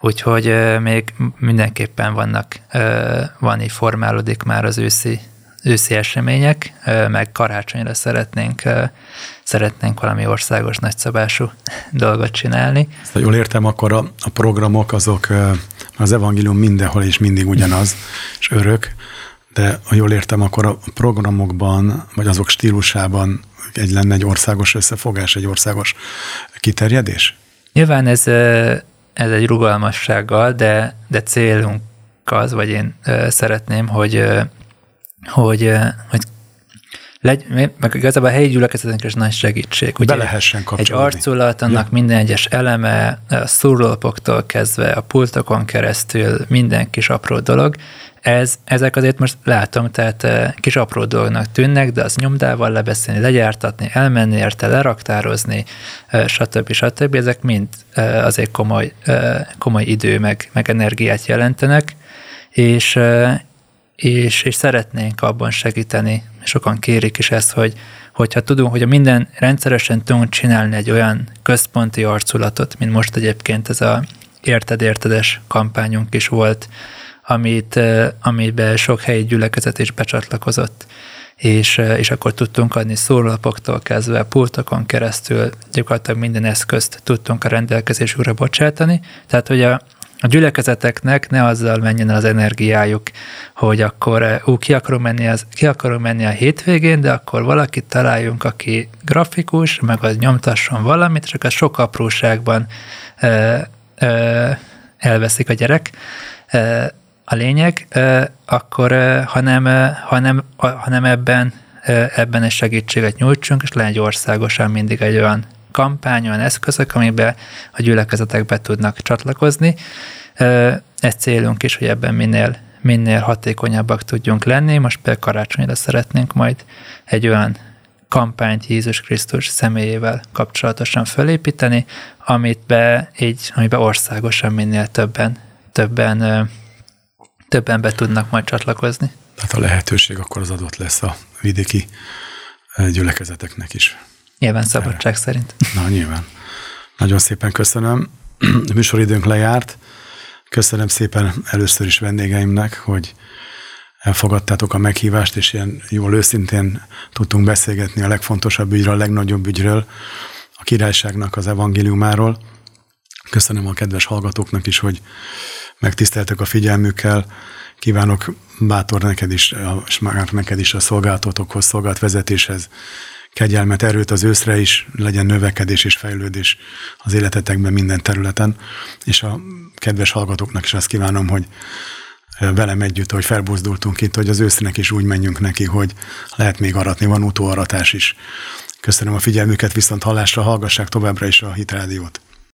Úgyhogy még mindenképpen vannak, van így formálódik már az őszi, őszi események, meg karácsonyra szeretnénk, szeretnénk valami országos nagyszabású *laughs* dolgot csinálni. Ezt, ha jól értem, akkor a, a programok azok az evangélium mindenhol és mindig ugyanaz, és örök, de ha jól értem, akkor a programokban, vagy azok stílusában egy lenne egy országos összefogás, egy országos kiterjedés? Nyilván ez, ez egy rugalmassággal, de, de célunk az, vagy én szeretném, hogy, hogy, hogy legy, meg igazából a helyi gyülekezetnek is nagy segítség. Ugye Be lehessen kapcsolódni. Egy arculat, annak ja. minden egyes eleme, a szurlópoktól kezdve, a pultokon keresztül, minden kis apró dolog, ez, ezek azért most látom, tehát eh, kis apró dolognak tűnnek, de az nyomdával lebeszélni, legyártatni, elmenni érte, leraktározni, eh, stb. stb. Ezek mind eh, azért komoly, komoly idő meg, meg energiát jelentenek, és, és, és szeretnénk abban segíteni, sokan kérik is ezt, hogy hogyha tudunk, hogy a minden rendszeresen tudunk csinálni egy olyan központi arculatot, mint most egyébként ez a érted-értedes kampányunk is volt, amit, amiben sok helyi gyülekezet is becsatlakozott és, és akkor tudtunk adni szólapoktól kezdve, pultokon keresztül, gyakorlatilag minden eszközt tudtunk a rendelkezésükre bocsátani. Tehát, hogy a, a gyülekezeteknek ne azzal menjen az energiájuk, hogy akkor ú, ki akarom menni, az, ki akarom menni a hétvégén, de akkor valakit találjunk, aki grafikus, meg az nyomtasson valamit, csak a sok apróságban ö, ö, elveszik a gyerek. A lényeg, akkor hanem, hanem, hanem ebben, ebben egy segítséget nyújtsunk, és legyen egy országosan mindig egy olyan kampány, olyan eszközök, amiben a gyülekezetek be tudnak csatlakozni. Ez célunk is, hogy ebben minél, minél hatékonyabbak tudjunk lenni. Most például karácsonyra szeretnénk majd egy olyan kampányt Jézus Krisztus személyével kapcsolatosan felépíteni, amit be, így, amiben országosan minél többen, többen többen be tudnak majd csatlakozni. Tehát a lehetőség akkor az adott lesz a vidéki gyülekezeteknek is. Nyilván szabadság Erre. szerint. Na, nyilván. Nagyon szépen köszönöm. A *clears throat* műsoridőnk lejárt. Köszönöm szépen először is vendégeimnek, hogy elfogadtátok a meghívást, és ilyen jól őszintén tudtunk beszélgetni a legfontosabb ügyről, a legnagyobb ügyről, a királyságnak az evangéliumáról. Köszönöm a kedves hallgatóknak is, hogy megtiszteltek a figyelmükkel. Kívánok bátor neked is, és már neked is a szolgáltatokhoz, szolgált vezetéshez kegyelmet, erőt az őszre is, legyen növekedés és fejlődés az életetekben minden területen, és a kedves hallgatóknak is azt kívánom, hogy velem együtt, hogy felbuzdultunk itt, hogy az ősznek is úgy menjünk neki, hogy lehet még aratni, van utóaratás is. Köszönöm a figyelmüket, viszont hallásra hallgassák továbbra is a Hit Rádiót.